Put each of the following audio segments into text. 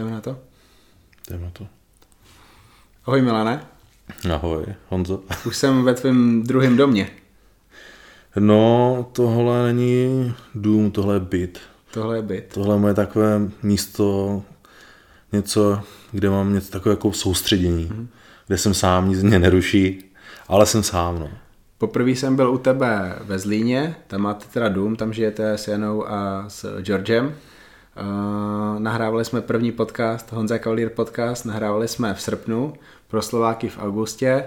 Jdeme na to? Jdeme na to. Ahoj Milane. Ahoj, Honzo. Už jsem ve tvém druhém domě. No, tohle není dům, tohle je byt. Tohle je byt. Tohle je moje takové místo, něco, kde mám něco takové jako soustředění, mm-hmm. kde jsem sám, nic mě neruší, ale jsem sám, no. Poprvé jsem byl u tebe ve Zlíně, tam máte teda dům, tam žijete s Janou a s Georgem. Uh, nahrávali jsme první podcast, Honza Cavalier podcast, nahrávali jsme v srpnu, pro Slováky v augustě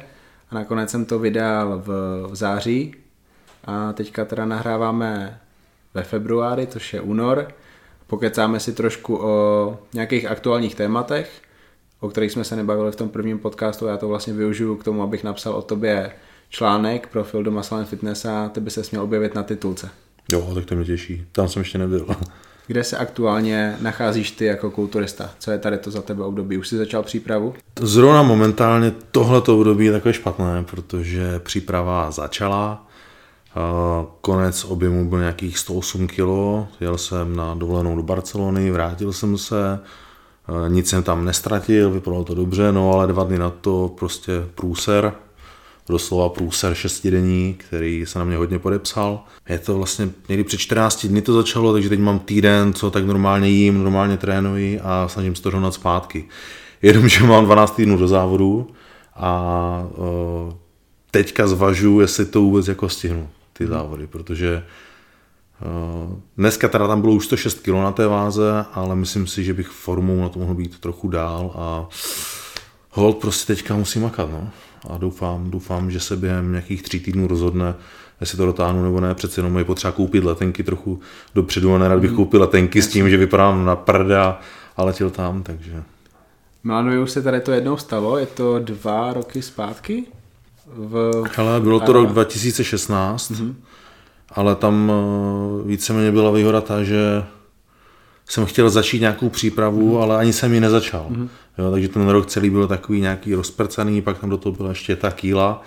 a nakonec jsem to vydal v, v září a teďka teda nahráváme ve februári, což je únor. Pokecáme si trošku o nějakých aktuálních tématech, o kterých jsme se nebavili v tom prvním podcastu. Já to vlastně využiju k tomu, abych napsal o tobě článek, profil Doma Salen Fitness a ty by se směl objevit na titulce. Jo, tak to mě těší. Tam jsem ještě nebyl. Kde se aktuálně nacházíš ty jako kulturista? Co je tady to za tebe období? Už jsi začal přípravu? Zrovna momentálně tohleto období je takové špatné, protože příprava začala. Konec objemu byl nějakých 108 kg. Jel jsem na dovolenou do Barcelony, vrátil jsem se, nic jsem tam nestratil, vypadalo to dobře, no ale dva dny na to prostě průser, doslova průser šestidenní, který se na mě hodně podepsal. Je to vlastně někdy před 14 dny to začalo, takže teď mám týden, co tak normálně jím, normálně trénuji a snažím se to rovnat zpátky. Jenomže mám 12 týdnů do závodu a uh, teďka zvažuji, jestli to vůbec jako stihnu, ty závody, protože uh, dneska teda tam bylo už 106 kg na té váze, ale myslím si, že bych formou na to mohl být trochu dál a hold prostě teďka musím makat, no a doufám, doufám, že se během nějakých tří týdnů rozhodne, jestli to dotáhnu nebo ne. Přece jenom je potřeba koupit letenky trochu dopředu a nerad bych hmm. koupil letenky s tím, že vypadám na prda a letěl tam, takže... Milano, už se tady to jednou stalo, je to dva roky zpátky? V... Hele, bylo to rok 2016, mm-hmm. ale tam eh, víceméně byla výhoda ta, že jsem chtěl začít nějakou přípravu, mm-hmm. ale ani jsem ji nezačal. Mm-hmm. Jo, takže ten rok celý byl takový nějaký rozprcaný, pak tam do toho byla ještě ta kýla,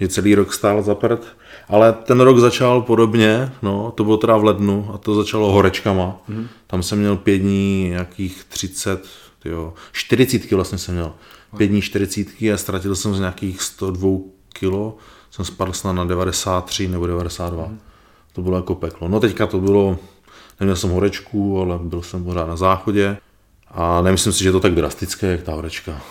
že celý rok stál za prd. Ale ten rok začal podobně, no, to bylo teda v lednu a to začalo horečkama. Mm-hmm. Tam jsem měl pět dní nějakých 30, jo, 40 vlastně jsem měl. Pět dní 40 a ztratil jsem z nějakých 102 kilo, jsem spadl snad na 93 nebo 92. Mm-hmm. To bylo jako peklo. No teďka to bylo, neměl jsem horečku, ale byl jsem pořád na záchodě. A nemyslím si, že je to tak drastické, jak ta horečka.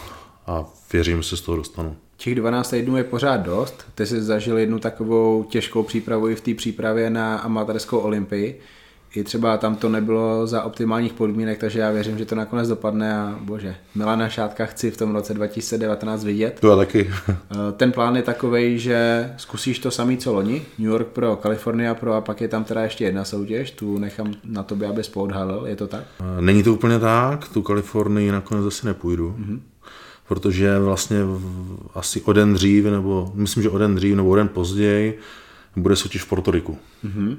A věřím, že se z toho dostanu. Těch 12 týdnů je pořád dost. Ty jsi zažil jednu takovou těžkou přípravu i v té přípravě na amatérskou olympii. I třeba tam to nebylo za optimálních podmínek, takže já věřím, že to nakonec dopadne a bože, Milana Šátka chci v tom roce 2019 vidět. To taky. Eh, ten plán je takový, že zkusíš to samý co loni, New York pro, California pro a pak je tam teda ještě jedna soutěž, tu nechám na tobě, abys poodhalil, je to tak? Eh, není to úplně tak, tu Kalifornii nakonec asi nepůjdu. Mm-hmm protože vlastně asi o den dřív, nebo myslím, že o den dřív nebo o den později bude soutěž v Portoriku. Mm-hmm.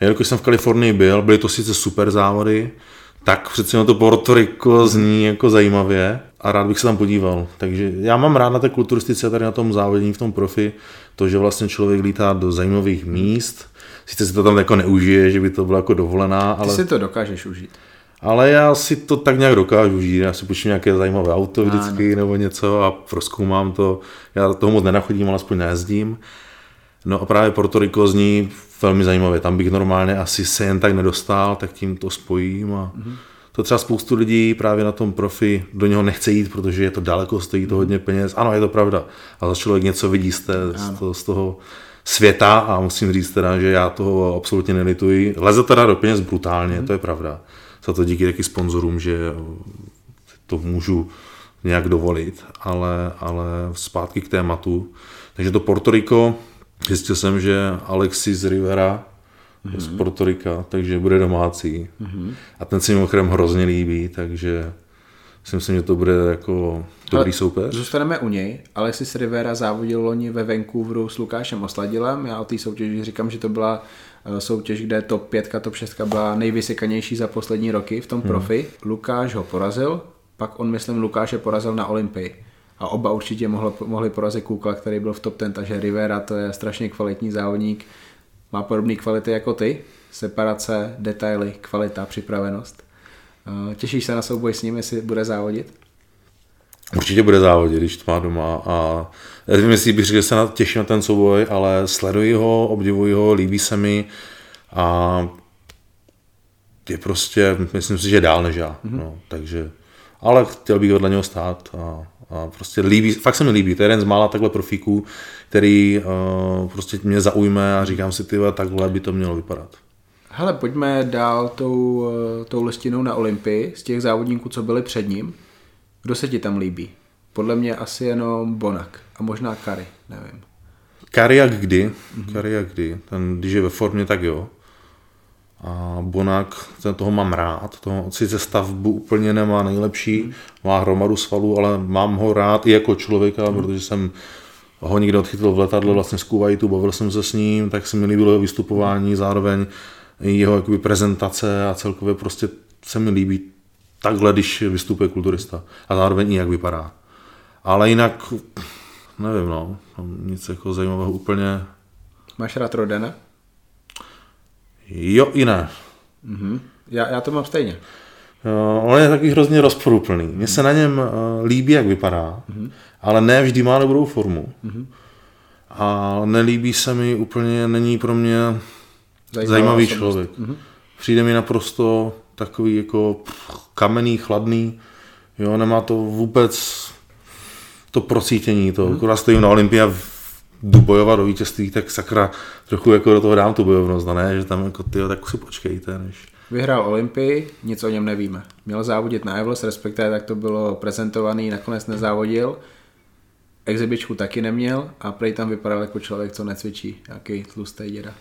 Jelikož jsem v Kalifornii byl, byly to sice super závody, tak přece to Puerto Rico zní jako zajímavě a rád bych se tam podíval. Takže já mám rád na té kulturistice tady na tom závodní v tom profi, to, že vlastně člověk lítá do zajímavých míst, sice si to tam jako neužije, že by to byla jako dovolená, ale... Ty si to dokážeš užít. Ale já si to tak nějak dokážu užít, já si půjčím nějaké zajímavé auto vždycky nebo něco a proskoumám to. Já toho moc nenachodím, ale aspoň nejezdím. No a právě Puerto Rico zní velmi zajímavě. Tam bych normálně asi se jen tak nedostal, tak tím to spojím a mm-hmm. to třeba spoustu lidí právě na tom profi do něho nechce jít, protože je to daleko, stojí to mhm. hodně peněz. Ano, je to pravda. Ale člověk něco vidí z, té, z, toho, z toho světa a musím říct teda, že já toho absolutně nelituji. Leze teda do peněz brutálně, mm-hmm. to je pravda. Za to díky taky sponzorům, že to můžu nějak dovolit, ale, ale zpátky k tématu. Takže to Porto Rico, Zjistil jsem, že Alexis Rivera mm-hmm. z Portorika, takže bude domácí. Mm-hmm. A ten se mi mimochodem hrozně líbí, takže si myslím, že to bude jako dobrý Ale soupeř. Zůstaneme u něj. Alexis Rivera závodil loni ve Vancouveru s Lukášem Osladilem. Já o té soutěži říkám, že to byla eh, soutěž, kde top 5, top 6 byla nejvysekanější za poslední roky v tom mhm. profi. Hmm. Lukáš ho porazil, pak on, myslím, Lukáše porazil na Olympii a oba určitě mohli, mohli porazit Kukla, který byl v top 10, takže Rivera to je strašně kvalitní závodník, má podobné kvality jako ty, separace, detaily, kvalita, připravenost. Uh, těšíš se na souboj s ním, jestli bude závodit? Určitě bude závodit, když to má doma a nevím, jestli bych řekl, že se na, těším na ten souboj, ale sleduji ho, obdivuji ho, líbí se mi a je prostě, myslím si, že dál než já, mm-hmm. no, takže, ale chtěl bych vedle něho stát a, a prostě líbí, fakt se mi líbí, to je jeden z mála takhle profíků, který uh, prostě mě zaujme a říkám si, ty takhle by to mělo vypadat. Hele, pojďme dál tou, eh, tou listinou na Olympii z těch závodníků, co byli před ním. Kdo se ti tam líbí? Podle mě asi jenom Bonak a možná Kary, nevím. Kary jak kdy, mm-hmm. Kary jak kdy, ten, když je ve formě, tak jo. A Bonak, ten toho mám rád, toho sice stavbu úplně nemá nejlepší, mm. má hromadu svalů, ale mám ho rád i jako člověka, mm. protože jsem ho někde odchytil v letadle vlastně z Kuwaitu, bavil jsem se s ním, tak se mi líbilo jeho vystupování, zároveň jeho jakoby prezentace a celkově prostě se mi líbí takhle, když vystupuje kulturista a zároveň i jak vypadá. Ale jinak, nevím, no, nic jako zajímavého úplně. Máš rád Rodena? Jo i ne. Mm-hmm. Já, já to mám stejně. Uh, on je taky hrozně rozporuplný. Mně se na něm uh, líbí, jak vypadá, mm-hmm. ale ne vždy má dobrou formu. Mm-hmm. A nelíbí se mi úplně, není pro mě Zajímavá zajímavý osobnost. člověk. Mm-hmm. Přijde mi naprosto takový jako kamenný, chladný, jo, nemá to vůbec to procítění, to, mm-hmm. akorát stojím na Olympii a jdu bojovat do vítězství, tak sakra trochu jako do toho dám tu bojovnost, a ne, že tam jako ty, tak si počkejte, než... Vyhrál Olympii, nic o něm nevíme. Měl závodit na Evlos, respektive tak to bylo prezentovaný, nakonec nezávodil. Exibičku taky neměl a prej tam vypadal jako člověk, co necvičí, nějaký tlustý děda.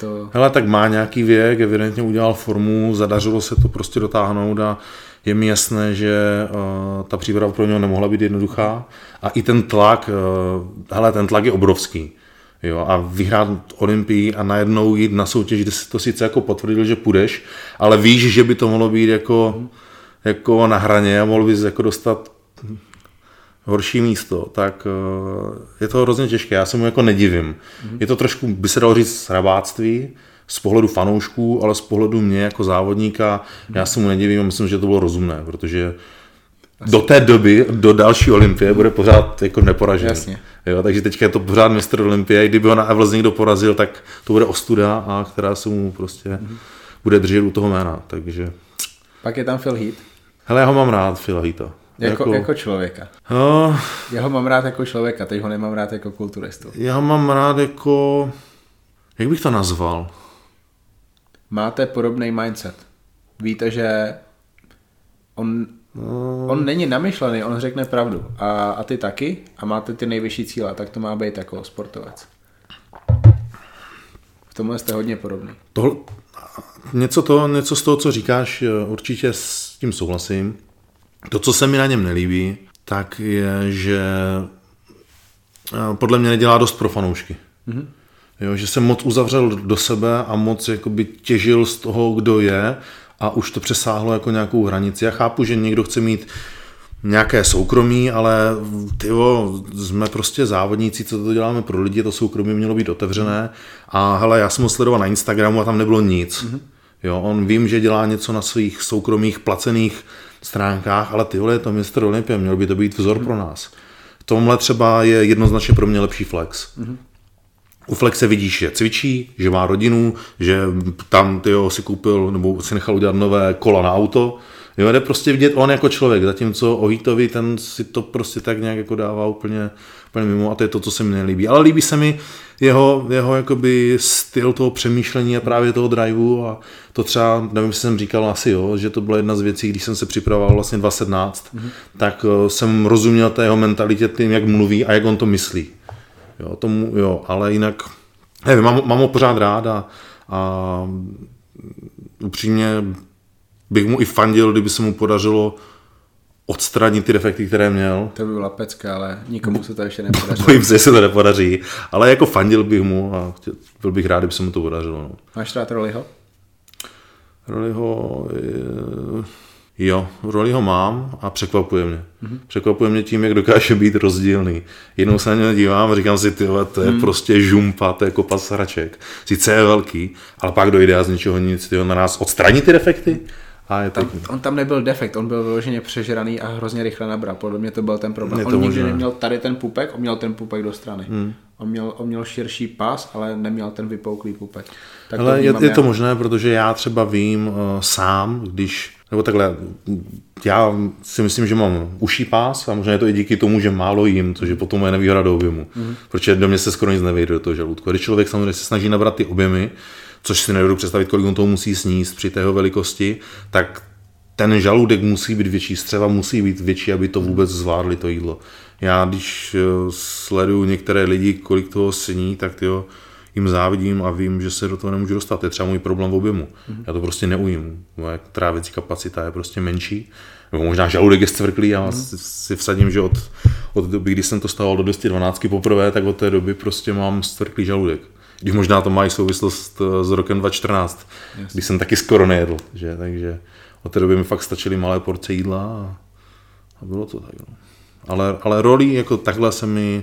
To... Hele, tak má nějaký věk, evidentně udělal formu, zadařilo se to prostě dotáhnout a je mi jasné, že uh, ta příprava pro něho nemohla být jednoduchá a i ten tlak, uh, hele, ten tlak je obrovský. Jo, a vyhrát Olympii a najednou jít na soutěž, kde si to sice jako potvrdil, že půjdeš, ale víš, že by to mohlo být jako, jako na hraně a mohl bys jako dostat horší místo, tak uh, je to hrozně těžké. Já se mu jako nedivím. Mm-hmm. Je to trošku, by se dalo říct, rabáctví z pohledu fanoušků, ale z pohledu mě jako závodníka, já se mu nedivím a myslím, že to bylo rozumné, protože Asi. do té doby, do další olympie, bude pořád jako neporažený. Jasně. Jo, takže teďka je to pořád mistr olympie, kdyby ho na Evels někdo porazil, tak to bude ostuda, a která se mu prostě mm-hmm. bude držet u toho jména, takže... Pak je tam Phil Heath. Hele, já ho mám rád, Phil Heatha. Jako, jako, jako člověka. No, já ho mám rád jako člověka, teď ho nemám rád jako kulturistu. Já ho mám rád jako... Jak bych to nazval? Máte podobný mindset. Víte, že on, no. on není namyšlený, on řekne pravdu. A, a ty taky. A máte ty nejvyšší cíle, tak to má být jako sportovec. V tomhle jste hodně podobný. Tohle, něco, to, něco z toho, co říkáš, určitě s tím souhlasím. To, co se mi na něm nelíbí, tak je, že eh, podle mě nedělá dost pro fanoušky. Mm-hmm. Jo, že se moc uzavřel do sebe a moc jakoby těžil z toho, kdo je a už to přesáhlo jako nějakou hranici. Já chápu, že někdo chce mít nějaké soukromí, ale tyjo, jsme prostě závodníci, co to děláme pro lidi, to soukromí mělo být otevřené a hele, já jsem ho sledoval na Instagramu a tam nebylo nic. Mm-hmm. Jo, on vím, že dělá něco na svých soukromých placených stránkách, ale ty vole, je to mistr Olympia, měl by to být vzor mm. pro nás. V tomhle třeba je jednoznačně pro mě lepší flex. Mm. U Flexe vidíš, že cvičí, že má rodinu, že tam ty si koupil nebo si nechal udělat nové kola na auto. Jo, jde prostě vidět on jako člověk, zatímco o Hitovi ten si to prostě tak nějak jako dává úplně, úplně mimo a to je to, co se mi nelíbí. Ale líbí se mi jeho, jeho jakoby styl toho přemýšlení a právě toho driveu a to třeba, nevím, jestli jsem říkal asi jo, že to byla jedna z věcí, když jsem se připravoval vlastně 2017, mm-hmm. tak uh, jsem rozuměl té jeho mentalitě tím, jak mluví a jak on to myslí. Jo, tomu, jo, ale jinak, nevím, mám, mám ho pořád rád a, a upřímně bych mu i fandil, kdyby se mu podařilo odstranit ty defekty, které měl. To by byla pecka, ale nikomu se to ještě nepodaří. Bojím se, že se to nepodaří, ale jako fandil bych mu a byl bych rád, kdyby se mu to podařilo. No. Máš rád Roliho? Roliho, je... jo, Roliho mám a překvapuje mě. Mm-hmm. Překvapuje mě tím, jak dokáže být rozdílný. Jednou se na něj dívám a říkám si, ty to je mm. prostě žumpa, to je kopa sraček. Sice je velký, ale pak dojde a z ničeho nic, tyhle, na nás odstranit ty defekty A je Tam, pěkný. on tam nebyl defekt, on byl vyloženě přežraný a hrozně rychle nabral. Podle mě to byl ten problém. Je On to nikdy možné. neměl tady ten pupek, on měl ten pupek do strany. Hmm. On, měl, on měl širší pas, ale neměl ten vypouklý pupek. Tak Ale je, vnímám je já. to možné, protože já třeba vím uh, sám, když, nebo takhle, já si myslím, že mám uší pás a možná je to i díky tomu, že málo jím, což je potom moje nevýhoda do objemu. Mm. Protože do mě se skoro nic nevejde do toho žaludku. A když člověk samozřejmě se snaží nabrat ty objemy, což si nedovedu představit, kolik on toho musí sníst při té jeho velikosti, tak ten žaludek musí být větší, střeva musí být větší, aby to vůbec zvládli to jídlo. Já když eh, sleduju některé lidi, kolik toho sní, tak tyjo, jim závidím a vím, že se do toho nemůžu dostat. To je třeba můj problém v objemu. Mm-hmm. Já to prostě neujím. Moje trávicí kapacita je prostě menší. Nebo možná žaludek je zcvrklý a mm-hmm. si vsadím, že od, od doby, kdy jsem to stával do 212 poprvé, tak od té doby prostě mám zcvrklý žaludek. Když možná to má i souvislost eh, s rokem 2014, yes. kdy jsem taky skoro nejedl. Že? Takže od té doby mi fakt stačily malé porce jídla a, a bylo to tak. No. Ale, ale roli jako takhle se mi,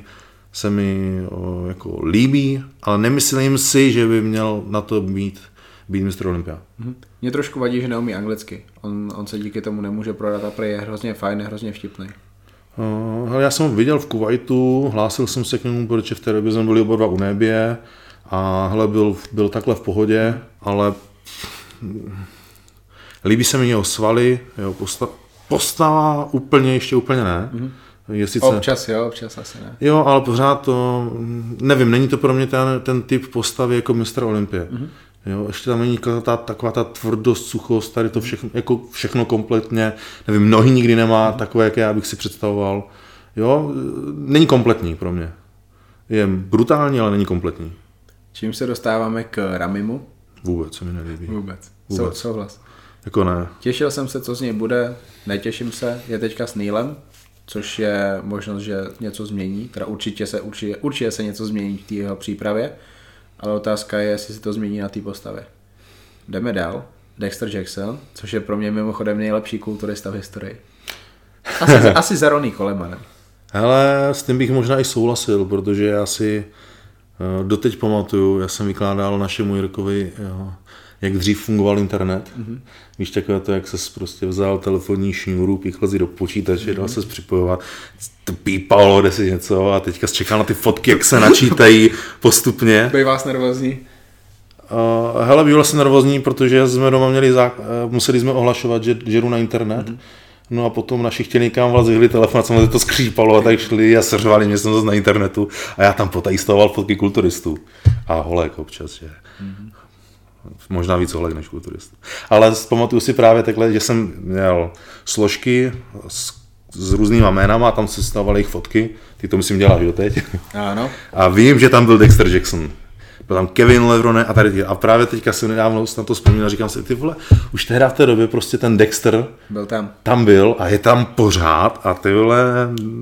se mi jako líbí, ale nemyslím si, že by měl na to být, být mistr Olympia. Mhm. Mě trošku vadí, že neumí anglicky. On, on se díky tomu nemůže prodat a prý je hrozně fajn, je hrozně vtipný. Uh, já jsem ho viděl v Kuwaitu, hlásil jsem se k němu, protože v té době jsme byli oba dva u nebě a hele, byl, byl takhle v pohodě, ale líbí se mi jeho svaly, jeho postava, postava úplně, ještě úplně ne. Mm-hmm. Je sice... Občas jo, občas asi ne. Jo, ale pořád to, nevím, není to pro mě ten, ten typ postavy jako mistr Olympie. Mm-hmm. Jo, ještě tam není taková ta, taková ta tvrdost, suchost, tady to všechno, jako všechno kompletně, nevím, nohy nikdy nemá takové, jaké já bych si představoval. Jo, není kompletní pro mě. Je brutální, ale není kompletní. Čím se dostáváme k Ramimu? Vůbec se mi nelíbí. Vůbec. Vůbec. Sou, souhlas. Jako ne. Těšil jsem se, co z něj bude, netěším se, je teďka s Neilem, což je možnost, že něco změní, teda určitě se, určitě, určitě se něco změní v té jeho přípravě, ale otázka je, jestli se to změní na té postavě. Jdeme dál. Dexter Jackson, což je pro mě mimochodem nejlepší kulturista v historii. Asi, asi za Ronnie Colemanem. Hele, s tím bych možná i souhlasil, protože já si uh, doteď pamatuju, já jsem vykládal našemu Jirkovi, jo, jak dřív fungoval internet. Mm-hmm. Víš, takové to, jak se prostě vzal telefonní šňůru, píchl si do počítače, mm-hmm. dal se připojovat, to pípalo, kde si něco a teďka čekal na ty fotky, jak se načítají postupně. Byl vás nervózní? Uh, hele, byl jsem nervózní, protože jsme doma měli, zá... uh, museli jsme ohlašovat, že, že jdu na internet. Mm-hmm. No a potom naši chtěli někam vlazili telefon a samozřejmě to skřípalo a tak šli a seřvali mě jsem zase na internetu a já tam potají stavoval fotky kulturistů. A holek občas, že. Mm-hmm. Možná víc holek než kulturistů. Ale pamatuju si právě takhle, že jsem měl složky s, s různýma jménama a tam se stávaly jejich fotky. Ty to myslím děláš doteď. Ano. A vím, že tam byl Dexter Jackson. Byl tam Kevin Levrone a tady. A právě teďka si nedávno na to vzpomínal, říkám si, ty vole, už tehdy v té době prostě ten Dexter byl tam. tam byl a je tam pořád a ty vole,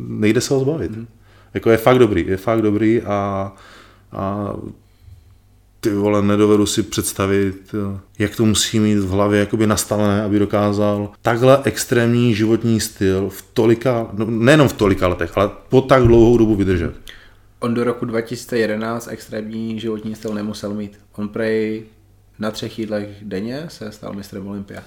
nejde se ho zbavit. Mm. Jako je fakt dobrý, je fakt dobrý a, a ty vole, nedovedu si představit, jak to musí mít v hlavě jakoby nastavené, aby dokázal takhle extrémní životní styl v tolika, no, nejenom v tolika letech, ale po tak dlouhou dobu vydržet. On do roku 2011 extrémní životní styl nemusel mít. On prej na třech jídlech denně se stal mistrem Olympia.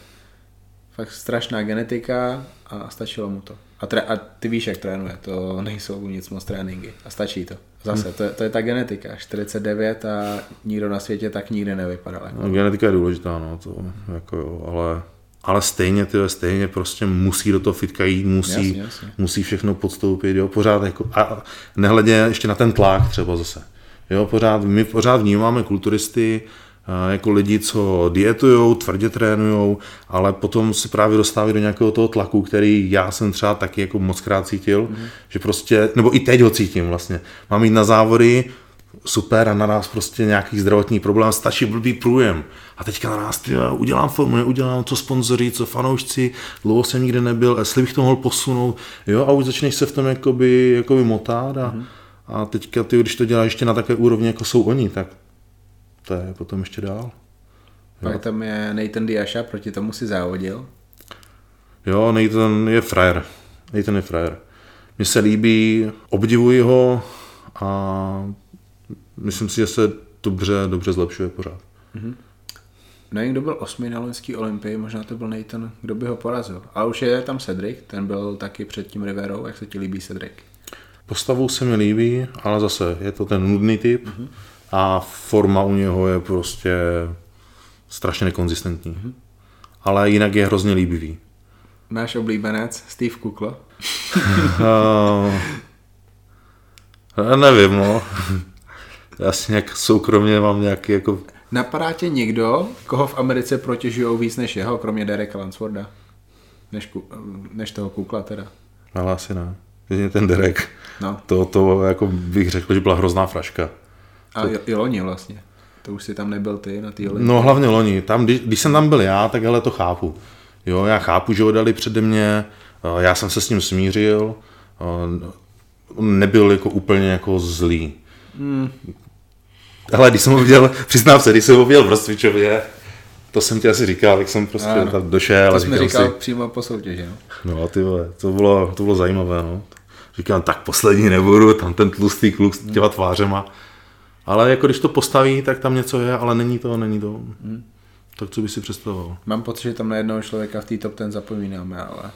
Fakt strašná genetika a stačilo mu to. A, tre- a ty víš, jak trénuje, to nejsou nic moc tréninky. A stačí to. Zase, to je, to je ta genetika. 49 a nikdo na světě tak nikdy nevypadal. Jako. No, genetika je důležitá, no, to jako jo, ale, ale stejně, ty stejně prostě musí do toho fitka jít, musí, Jasně, jasně. musí všechno podstoupit, jo, pořád jako, a nehledě ještě na ten tlak třeba zase. Jo, pořád, my pořád vnímáme kulturisty jako lidi, co dietujou, tvrdě trénujou, ale potom se právě dostávají do nějakého toho tlaku, který já jsem třeba taky jako moc krát cítil, mm. že prostě, nebo i teď ho cítím vlastně. Mám jít na závody, super a na nás prostě nějaký zdravotní problém, stačí blbý průjem. A teďka na nás, ty, udělám formu, neudělám, co sponzoři, co fanoušci, dlouho jsem nikde nebyl, jestli bych to mohl posunout, jo, a už začneš se v tom jakoby, jakoby motat a, mm. a teďka ty, když to děláš ještě na takové úrovni, jako jsou oni, tak to je potom ještě dál. Pak tam je Nathan Diasha, proti tomu si závodil. Jo, Nathan je frajer. Nathan je frajer. Mně se líbí, obdivuji ho a myslím si, že se dobře, dobře zlepšuje pořád. Mm-hmm. Nevím, kdo byl osmý na loňský olympii, možná to byl Nathan, kdo by ho porazil. Ale už je tam Cedric, ten byl taky před tím Riverou, jak se ti líbí Cedric? Postavou se mi líbí, ale zase je to ten nudný typ mm-hmm. A forma u něho je prostě strašně nekonzistentní. Mm-hmm. Ale jinak je hrozně líbivý. Náš oblíbenec Steve Kuklo? uh, nevím, no. Jasně, jak soukromně mám nějaký jako... Napadá tě někdo, koho v Americe protěžují víc než jeho, kromě Dereka Lansforda? Než, než toho Kukla teda. Ale asi ne. Jedině ten Derek. No. To, to jako bych řekl, že byla hrozná fraška. A to... i loni vlastně. To už si tam nebyl ty na té No hlavně loni. Tam, když, když jsem tam byl já, tak ale to chápu. Jo, já chápu, že ho dali přede mě, eh, já jsem se s ním smířil, eh, nebyl jako úplně jako zlý. Hmm. Ale když jsem ho viděl, přiznám se, když jsem ho viděl v Rostvičově, to jsem ti asi říkal, jak jsem prostě ano. tam došel. To jsme říkal si, přímo po soutěži, no. No ty vole, to bylo, to bylo zajímavé, no. Říkám, tak poslední nebudu, tam ten tlustý kluk s těma tvářema. Ale jako když to postaví, tak tam něco je, ale není to, není to. Hmm. Tak co by si představoval? Mám pocit, že tam na jednoho člověka v té top ten zapomínáme, ale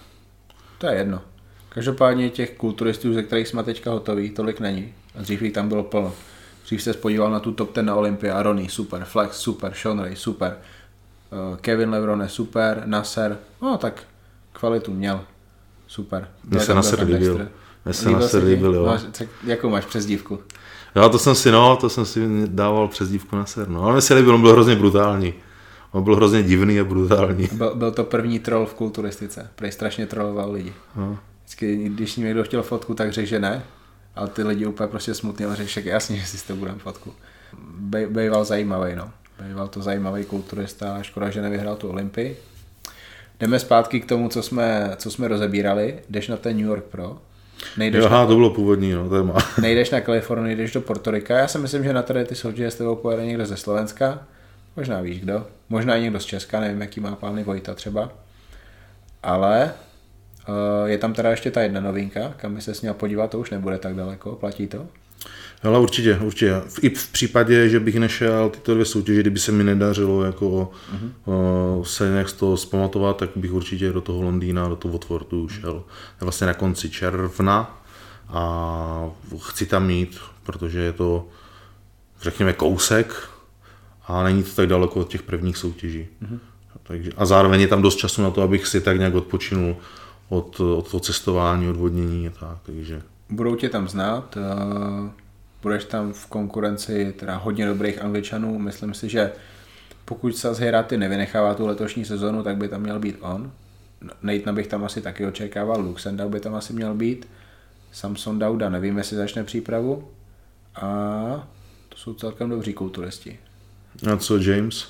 to je jedno. Každopádně těch kulturistů, ze kterých jsme teďka hotoví, tolik není. A dřív jich tam bylo plno. Dřív se podíval na tu top ten na Olympia, Ronnie, super, Flex, super, Sean Ray, super, uh, Kevin Levrone, super, Nasser, no tak kvalitu měl, super. Mně se Nasser líbil. Mně se Nasser líbil, jo. Máš, tak, jakou máš přezdívku? Jo, to jsem si, no, to jsem si dával přezdívku na ser, no. Ale mi se líbil, on byl hrozně brutální. On byl hrozně divný a brutální. Byl, byl to první troll v kulturistice. Prej strašně trolloval lidi. No. Vždycky, když někdo chtěl fotku, tak řekl, že ne. Ale ty lidi úplně prostě smutně ale řekl, jasně, že si s tebou fotku. Bej, bejval zajímavý, no. Bejval to zajímavý kulturista. Škoda, že nevyhrál tu Olympii. Jdeme zpátky k tomu, co jsme, co jsme rozebírali. Jdeš na ten New York Pro. Nejdeš Aha, na, to bylo původní, no, téma. Nejdeš na Kalifornii, jdeš do Portorika. Já si myslím, že na tady ty soutěže s tebou pojede někdo ze Slovenska. Možná víš kdo. Možná i někdo z Česka, nevím, jaký má plány Vojta třeba. Ale uh, je tam teda ještě ta jedna novinka, kam by se měl podívat, to už nebude tak daleko, platí to? Ale určitě, určitě. I v případě, že bych nešel tyto dvě soutěže, kdyby se mi nedařilo jako uh-huh. uh, se nějak z toho zpamatovat, tak bych určitě do toho Londýna, do toho Watfordu šel. Je vlastně na konci června a chci tam mít, protože je to, řekněme, kousek a není to tak daleko od těch prvních soutěží. Uh-huh. Takže, a zároveň je tam dost času na to, abych si tak nějak odpočinul od, od toho cestování, odvodnění a tak, takže... Budou tě tam znát, uh, budeš tam v konkurenci teda hodně dobrých angličanů, myslím si, že pokud se Hejraty nevynechává tu letošní sezonu, tak by tam měl být on. Nejtna bych tam asi taky očekával, Luxendau by tam asi měl být, Samson Dauda nevím, jestli začne přípravu a to jsou celkem dobří kulturisti. A co James?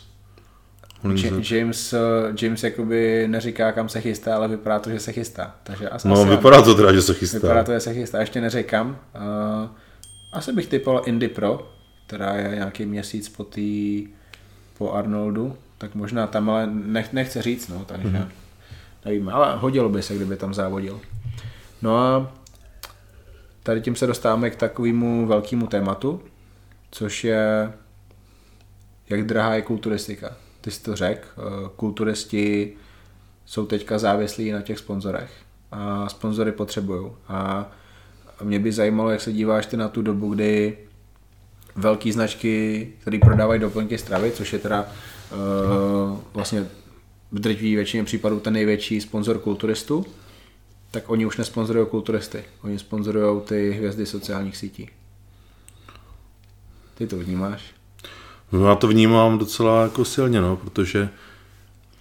James, eh, James jakoby neříká, kam se chystá, ale vypadá to, že se chystá. Takže asi, no, asi vypadá to teda, že se chystá. Vypadá to, že se chystá. Ještě neříkám. Uh, asi bych typoval Indy Pro, která je nějaký měsíc po tý, po Arnoldu, tak možná tam, ale nech, nechce říct, no, takže mm-hmm. nevím, ale hodilo by se, kdyby tam závodil. No a tady tím se dostáváme k takovému velkému tématu, což je jak drahá je kulturistika. Ty jsi to řekl, eh, kulturisti jsou teďka závislí na těch sponzorech a sponzory potřebují. A mě by zajímalo, jak se díváš ty na tu dobu, kdy velké značky, které prodávají doplňky stravy, což je teda uh, vlastně v drtivé většině případů ten největší sponzor kulturistů, tak oni už nesponzorují kulturisty, oni sponzorují ty hvězdy sociálních sítí. Ty to vnímáš? No, já to vnímám docela jako silně, no, protože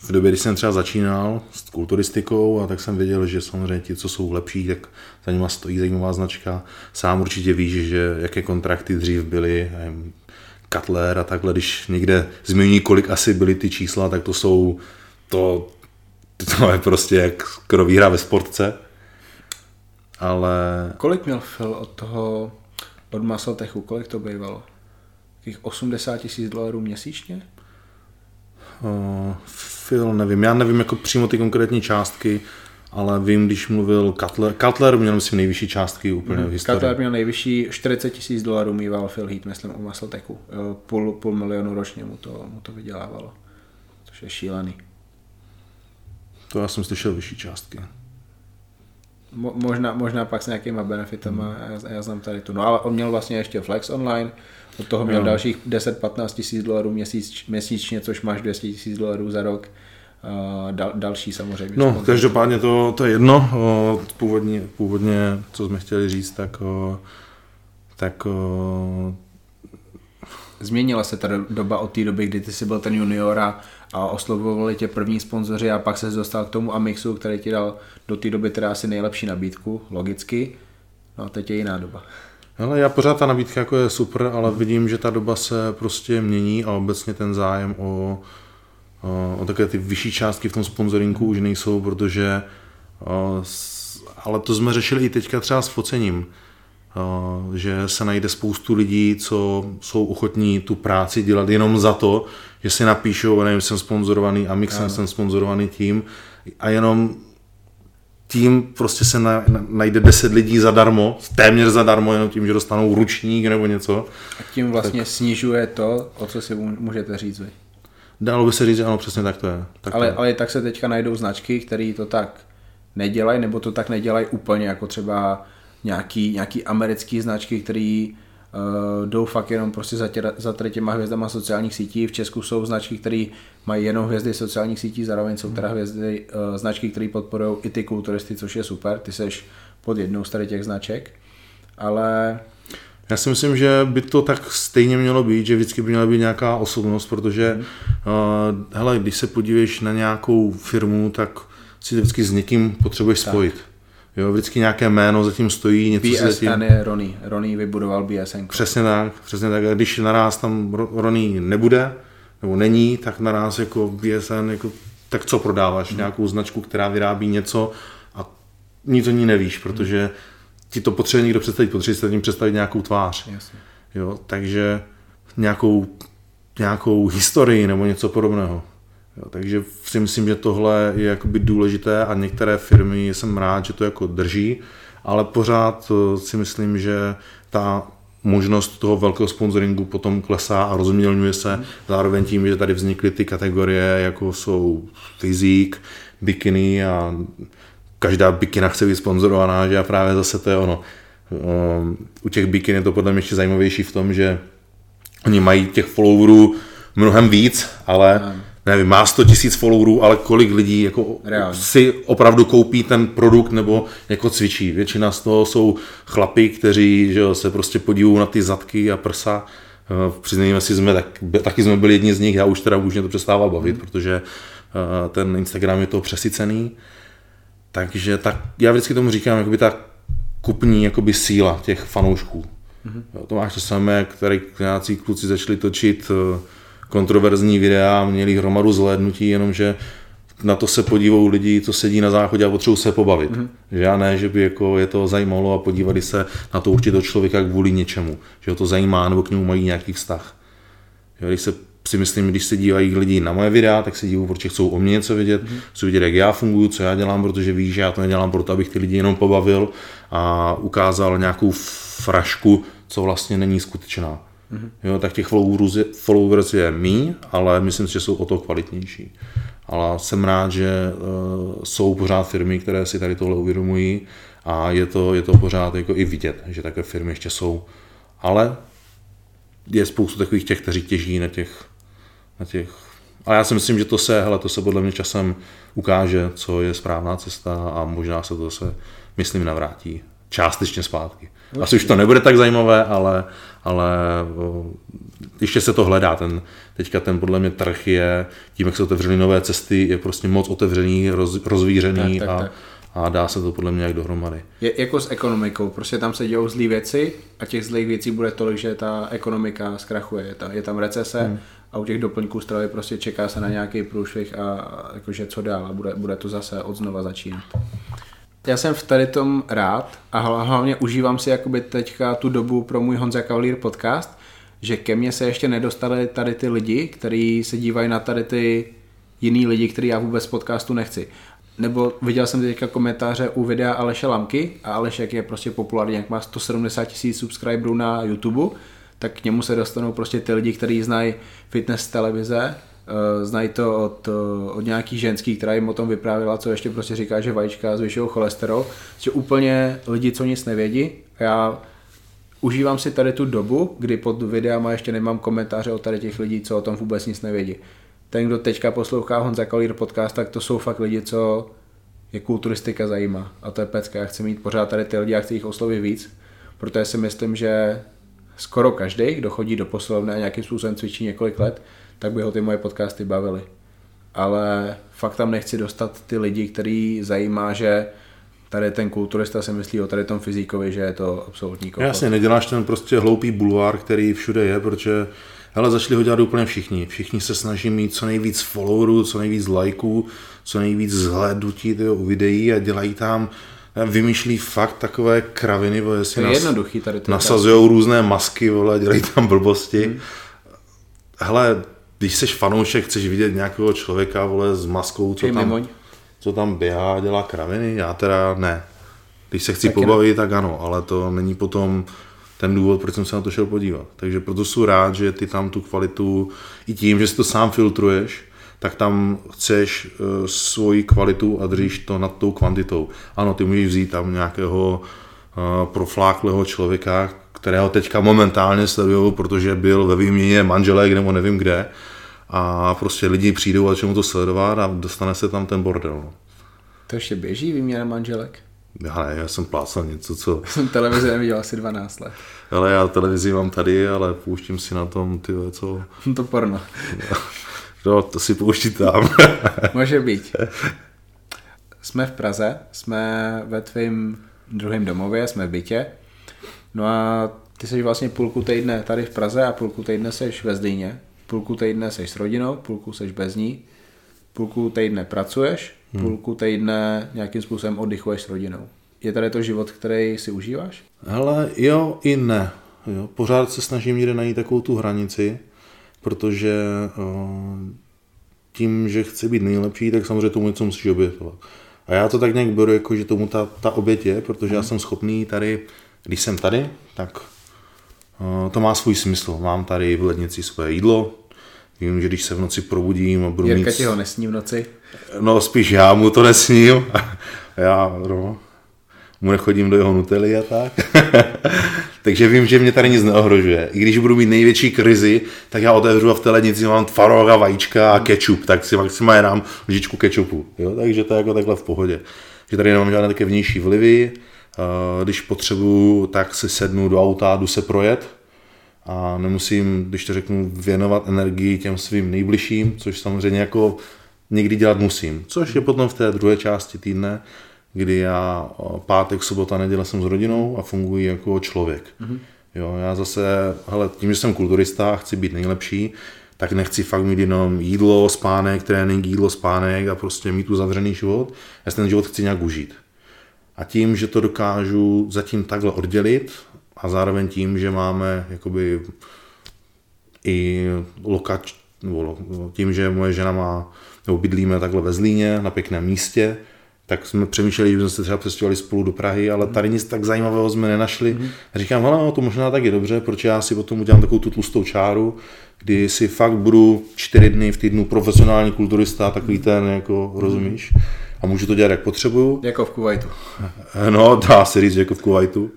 v době, kdy jsem třeba začínal s kulturistikou, a tak jsem věděl, že samozřejmě ti, co jsou lepší, tak za nima stojí zajímavá značka. Sám určitě víš, že jaké kontrakty dřív byly, Cutler a takhle, když někde změní, kolik asi byly ty čísla, tak to jsou, to, to je prostě jak skoro výhra ve sportce. Ale... Kolik měl Phil od toho, od Masotechu, kolik to bývalo? Takých 80 tisíc dolarů měsíčně? Uh, Phil, nevím. Já nevím jako přímo ty konkrétní částky, ale vím, když mluvil Cutler, Cutler měl myslím nejvyšší částky úplně mm, v historii. Cutler měl nejvyšší 40 tisíc dolarů mýval Phil Heath, myslím, u Muscle Půl, půl milionu ročně mu to, mu to vydělávalo. což je šílený. To já jsem slyšel vyšší částky. Mo, možná, možná pak s nějakýma benefitama, hmm. já, já znám tady tu. No ale on měl vlastně ještě Flex Online, od toho měl jo. dalších 10-15 tisíc dolarů měsíc, měsíčně, což máš 200 tisíc dolarů za rok. Dal, další samozřejmě. No, sponsor. každopádně to, to je jedno. O, původně, původně, co jsme chtěli říct, tak, o, tak o, Změnila se ta doba od té doby, kdy ty jsi byl ten junior a, a oslovovali tě první sponzoři a pak se dostal k tomu Amixu, který ti dal do té doby teda asi nejlepší nabídku, logicky. No a teď je jiná doba. Ale já pořád ta nabídka jako je super, ale vidím, že ta doba se prostě mění a obecně ten zájem o, o, o takové ty vyšší částky v tom sponsoringu už nejsou, protože o, ale to jsme řešili i teďka třeba s focením, o, že se najde spoustu lidí, co jsou ochotní tu práci dělat jenom za to, že si napíšou, nevím, jsem sponzorovaný Amixem, jsem sponzorovaný tím a jenom tím prostě se na, na, najde 10 lidí zadarmo, téměř zadarmo, jenom tím, že dostanou ručník nebo něco. A tím vlastně tak... snižuje to, o co si můžete říct vy. Dalo by se říct, že ano, přesně tak to je. Tak ale, to je. ale tak se teďka najdou značky, které to tak nedělají, nebo to tak nedělají úplně, jako třeba nějaký, nějaký americký značky, které uh, jdou fakt jenom prostě za, tě, za tady těma hvězdama sociálních sítí. V Česku jsou značky, které mají jenom hvězdy sociálních sítí, zároveň jsou teda hvězdy, uh, značky, které podporují i ty kulturisty, což je super. Ty seš pod jednou z tady těch značek. Ale já si myslím, že by to tak stejně mělo být, že vždycky by měla být nějaká osobnost, protože uh, hele, když se podíváš na nějakou firmu, tak si vždycky s někým potřebuješ tak. spojit. Jo, vždycky nějaké jméno zatím stojí, něco BSN si zatím... je Ronnie. Ronnie vybudoval BSN. Přesně tak, přesně tak. A když naraz tam Ronnie nebude, nebo není, tak naraz jako BSN, jako, tak co prodáváš? Hmm. Nějakou značku, která vyrábí něco a nic o ní nevíš, protože ti to potřebuje někdo představit, potřebuje si tím představit nějakou tvář. Jasně. Jo, takže nějakou, nějakou historii nebo něco podobného. Jo, takže si myslím, že tohle je jakoby důležité a některé firmy jsem rád, že to jako drží, ale pořád eh, si myslím, že ta možnost toho velkého sponsoringu potom klesá a rozmělňuje se zároveň tím, že tady vznikly ty kategorie, jako jsou fyzik, bikiny a každá bikina chce být sponzorovaná, že a právě zase to je ono. Ehm, u těch bikin je to podle mě ještě zajímavější v tom, že oni mají těch followerů mnohem víc, ale nevím, má 100 tisíc followerů, ale kolik lidí jako si opravdu koupí ten produkt nebo jako cvičí. Většina z toho jsou chlapy, kteří že se prostě podívají na ty zadky a prsa. Eh, přiznejme si, jsme tak, taky jsme byli jedni z nich, já už teda už mě to přestává bavit, mm. protože eh, ten Instagram je to přesycený. Takže tak, já vždycky tomu říkám, jakoby ta kupní jakoby síla těch fanoušků. Mm-hmm. To máš to samé, který nějací kluci začali točit uh, kontroverzní videa, měli hromadu zhlédnutí, jenomže na to se podívou lidi, co sedí na záchodě a potřebují se pobavit. Mm-hmm. Že já ne, že by jako je to zajímalo a podívali se na to určitě člověka kvůli něčemu. Že ho to zajímá nebo k němu mají nějaký vztah. Jo, když se si myslím, když se dívají lidi na moje videa, tak se dívají, protože chcou o mě něco vědět, mm-hmm. chcou vědět, jak já funguji, co já dělám, protože víš, že já to nedělám proto, abych ty lidi jenom pobavil a ukázal nějakou frašku, co vlastně není skutečná. Mm-hmm. Jo, tak těch followers je mý, ale myslím si, že jsou o to kvalitnější. Ale jsem rád, že uh, jsou pořád firmy, které si tady tohle uvědomují a je to, je to pořád jako i vidět, že také firmy ještě jsou. Ale je spoustu takových těch, kteří těží na těch, na těch a já si myslím, že to se, hele, to se podle mě časem ukáže, co je správná cesta a možná se to zase, myslím, navrátí částečně zpátky. Asi už to nebude tak zajímavé, ale, ale ještě se to hledá. Ten, teďka ten podle mě trh je, tím, jak se otevřely nové cesty, je prostě moc otevřený, roz, rozvířený tak, tak, a, tak. a dá se to podle mě jak dohromady. Je jako s ekonomikou, prostě tam se dějou zlé věci a těch zlých věcí bude tolik, že ta ekonomika zkrachuje. Je tam, je tam recese hmm. a u těch doplňků stravy prostě čeká se na nějaký průšvih a jakože co dál a bude, bude to zase od znova začínat. Já jsem v tady tom rád a hlavně užívám si jakoby teďka tu dobu pro můj Honza Cavalier podcast, že ke mně se ještě nedostali tady ty lidi, kteří se dívají na tady ty jiný lidi, který já vůbec podcastu nechci. Nebo viděl jsem teďka komentáře u videa Aleše Lamky a Aleš, jak je prostě populární, jak má 170 tisíc subscriberů na YouTube, tak k němu se dostanou prostě ty lidi, kteří znají fitness televize znají to od, od nějaký ženský, která jim o tom vyprávěla, co ještě prostě říká, že vajíčka zvyšují cholesterol. Že úplně lidi, co nic nevědí. Já užívám si tady tu dobu, kdy pod videama ještě nemám komentáře od tady těch lidí, co o tom vůbec nic nevědí. Ten, kdo teďka poslouchá Honza Kalír podcast, tak to jsou fakt lidi, co je kulturistika zajímá. A to je pecka. Já chci mít pořád tady ty lidi a chci jich oslovit víc, protože si myslím, že skoro každý, kdo chodí do posilovny a nějakým způsobem cvičí několik let, tak by ho ty moje podcasty bavily. Ale fakt tam nechci dostat ty lidi, který zajímá, že tady ten kulturista si myslí o tady tom fyzíkovi, že je to absolutní kokot. Jasně, neděláš ten prostě hloupý bulvár, který všude je, protože hele, začali ho dělat úplně všichni. Všichni se snaží mít co nejvíc followerů, co nejvíc lajků, co nejvíc zhlédnutí u videí a dělají tam vymýšlí fakt takové kraviny, bo jestli to je nas, jednoduchý tady nasazují různé masky, vole, dělají tam blbosti. Hmm. Hele, když jsi fanoušek, chceš vidět nějakého člověka, vole, s maskou, co tam, co tam běhá a dělá kraviny, já teda ne. Když se chci tak pobavit, ne. tak ano, ale to není potom ten důvod, proč jsem se na to šel podívat. Takže proto jsem rád, že ty tam tu kvalitu, i tím, že si to sám filtruješ, tak tam chceš uh, svoji kvalitu a držíš to nad tou kvantitou. Ano, ty můžeš vzít tam nějakého uh, profláklého člověka, kterého teďka momentálně sledují, protože byl ve výměně manželek nebo nevím kde a prostě lidi přijdou a čemu to sledovat a dostane se tam ten bordel. No. To ještě běží výměna manželek? Já ne, já jsem plácal něco, co... jsem televizi neviděl asi 12 let. Ale já televizi mám tady, ale pouštím si na tom ty co... to porno. No, to si pouští tam. Může být. Jsme v Praze, jsme ve tvém druhém domově, jsme v bytě. No a ty jsi vlastně půlku týdne tady v Praze a půlku týdne jsi ve Zlíně. Půlku týdne jsi s rodinou, půlku jsi bez ní. Půlku týdne pracuješ, hmm. půlku týdne nějakým způsobem oddychuješ s rodinou. Je tady to život, který si užíváš? Hele, jo i ne. Jo, pořád se snažím někde najít takovou tu hranici, protože tím, že chci být nejlepší, tak samozřejmě tomu něco musíš obětovat. A já to tak nějak beru, jako, že tomu ta, ta oběť je, protože já mhm. jsem schopný tady, když jsem tady, tak to má svůj smysl. Mám tady v lednici své jídlo, vím, že když se v noci probudím a budu Jirka mít... ti ho nesní v noci? No spíš já mu to nesním. já, no, mu nechodím do jeho nutely a tak. Takže vím, že mě tady nic neohrožuje. I když budu mít největší krizi, tak já otevřu a v té lednici mám tvarog a vajíčka a kečup, tak si maximálně dám lžičku kečupu. Jo? Takže to je jako takhle v pohodě. Že tady nemám žádné také vnější vlivy, když potřebuju, tak si sednu do auta, jdu se projet a nemusím, když to řeknu, věnovat energii těm svým nejbližším, což samozřejmě jako někdy dělat musím. Což je potom v té druhé části týdne, kdy já pátek, sobota, neděle jsem s rodinou a funguji jako člověk. Mm-hmm. Jo, já zase, hele, tím, že jsem kulturista a chci být nejlepší, tak nechci fakt mít jenom jídlo, spánek, trénink, jídlo, spánek a prostě mít tu zavřený život. Já si ten život chci nějak užít. A tím, že to dokážu zatím takhle oddělit a zároveň tím, že máme jakoby i lokač, nebo tím, že moje žena má, nebo bydlíme takhle ve Zlíně, na pěkném místě, tak jsme přemýšleli, že jsme se třeba přestěhovali spolu do Prahy, ale tady nic tak zajímavého jsme nenašli. Mm. Říkám, hele, no, to možná tak je dobře, protože já si potom udělám takovou tu tlustou čáru, kdy si fakt budu čtyři dny v týdnu profesionální kulturista, takový ten, jako rozumíš, a můžu to dělat, jak potřebuju. Jako v Kuwaitu. No, dá se říct, jako v Kuwaitu.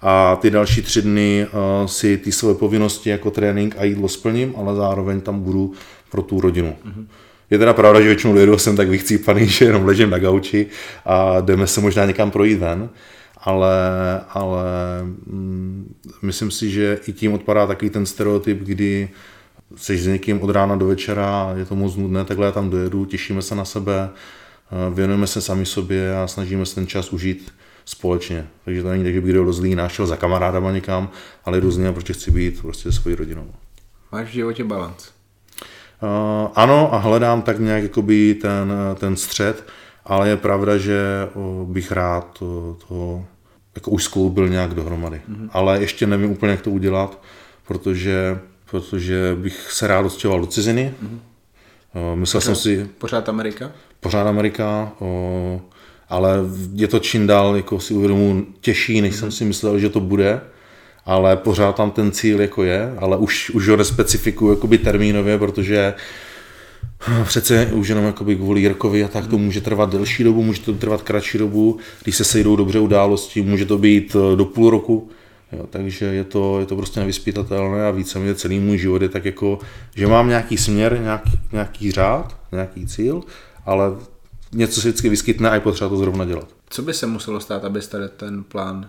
A ty další tři dny uh, si ty své povinnosti jako trénink a jídlo splním, ale zároveň tam budu pro tu rodinu. Mm-hmm. Je teda pravda, že většinou dojedu jsem tak vychcípaný, že jenom ležím na gauči a jdeme se možná někam projít ven, ale, ale mm, myslím si, že i tím odpadá takový ten stereotyp, kdy jsi s někým od rána do večera, je to moc nudné, takhle já tam dojedu, těšíme se na sebe, eh, věnujeme se sami sobě a snažíme se ten čas užít společně. Takže to není tak, že bych do Zlína šel za kamarádama někam, ale různě, protože chci být prostě se svojí rodinou. Máš v životě balans? Uh, ano, a hledám tak nějak jakoby ten, ten střed, ale je pravda, že uh, bych rád to, to jako už skloubil nějak dohromady. Mm-hmm. Ale ještě nevím úplně, jak to udělat, protože, protože bych se rád odstěhoval do ciziny. Mm-hmm. Myslel pořád, jsem si... Pořád Amerika? Pořád Amerika, ale je to čím dál, jako si uvědomu, těžší, než mm-hmm. jsem si myslel, že to bude ale pořád tam ten cíl jako je, ale už, už ho nespecifikuju jakoby termínově, protože Přece už jenom jakoby kvůli Jirkovi a tak to může trvat delší dobu, může to trvat kratší dobu, když se sejdou dobře události, může to být eh, do půl roku, jo, takže je to, je to prostě nevyspytatelné a víceméně celý můj život je tak jako, že mám nějaký směr, nějaký, nějaký řád, nějaký cíl, ale něco se vždycky vyskytne a je potřeba to zrovna dělat. Co by se muselo stát, abyste ten plán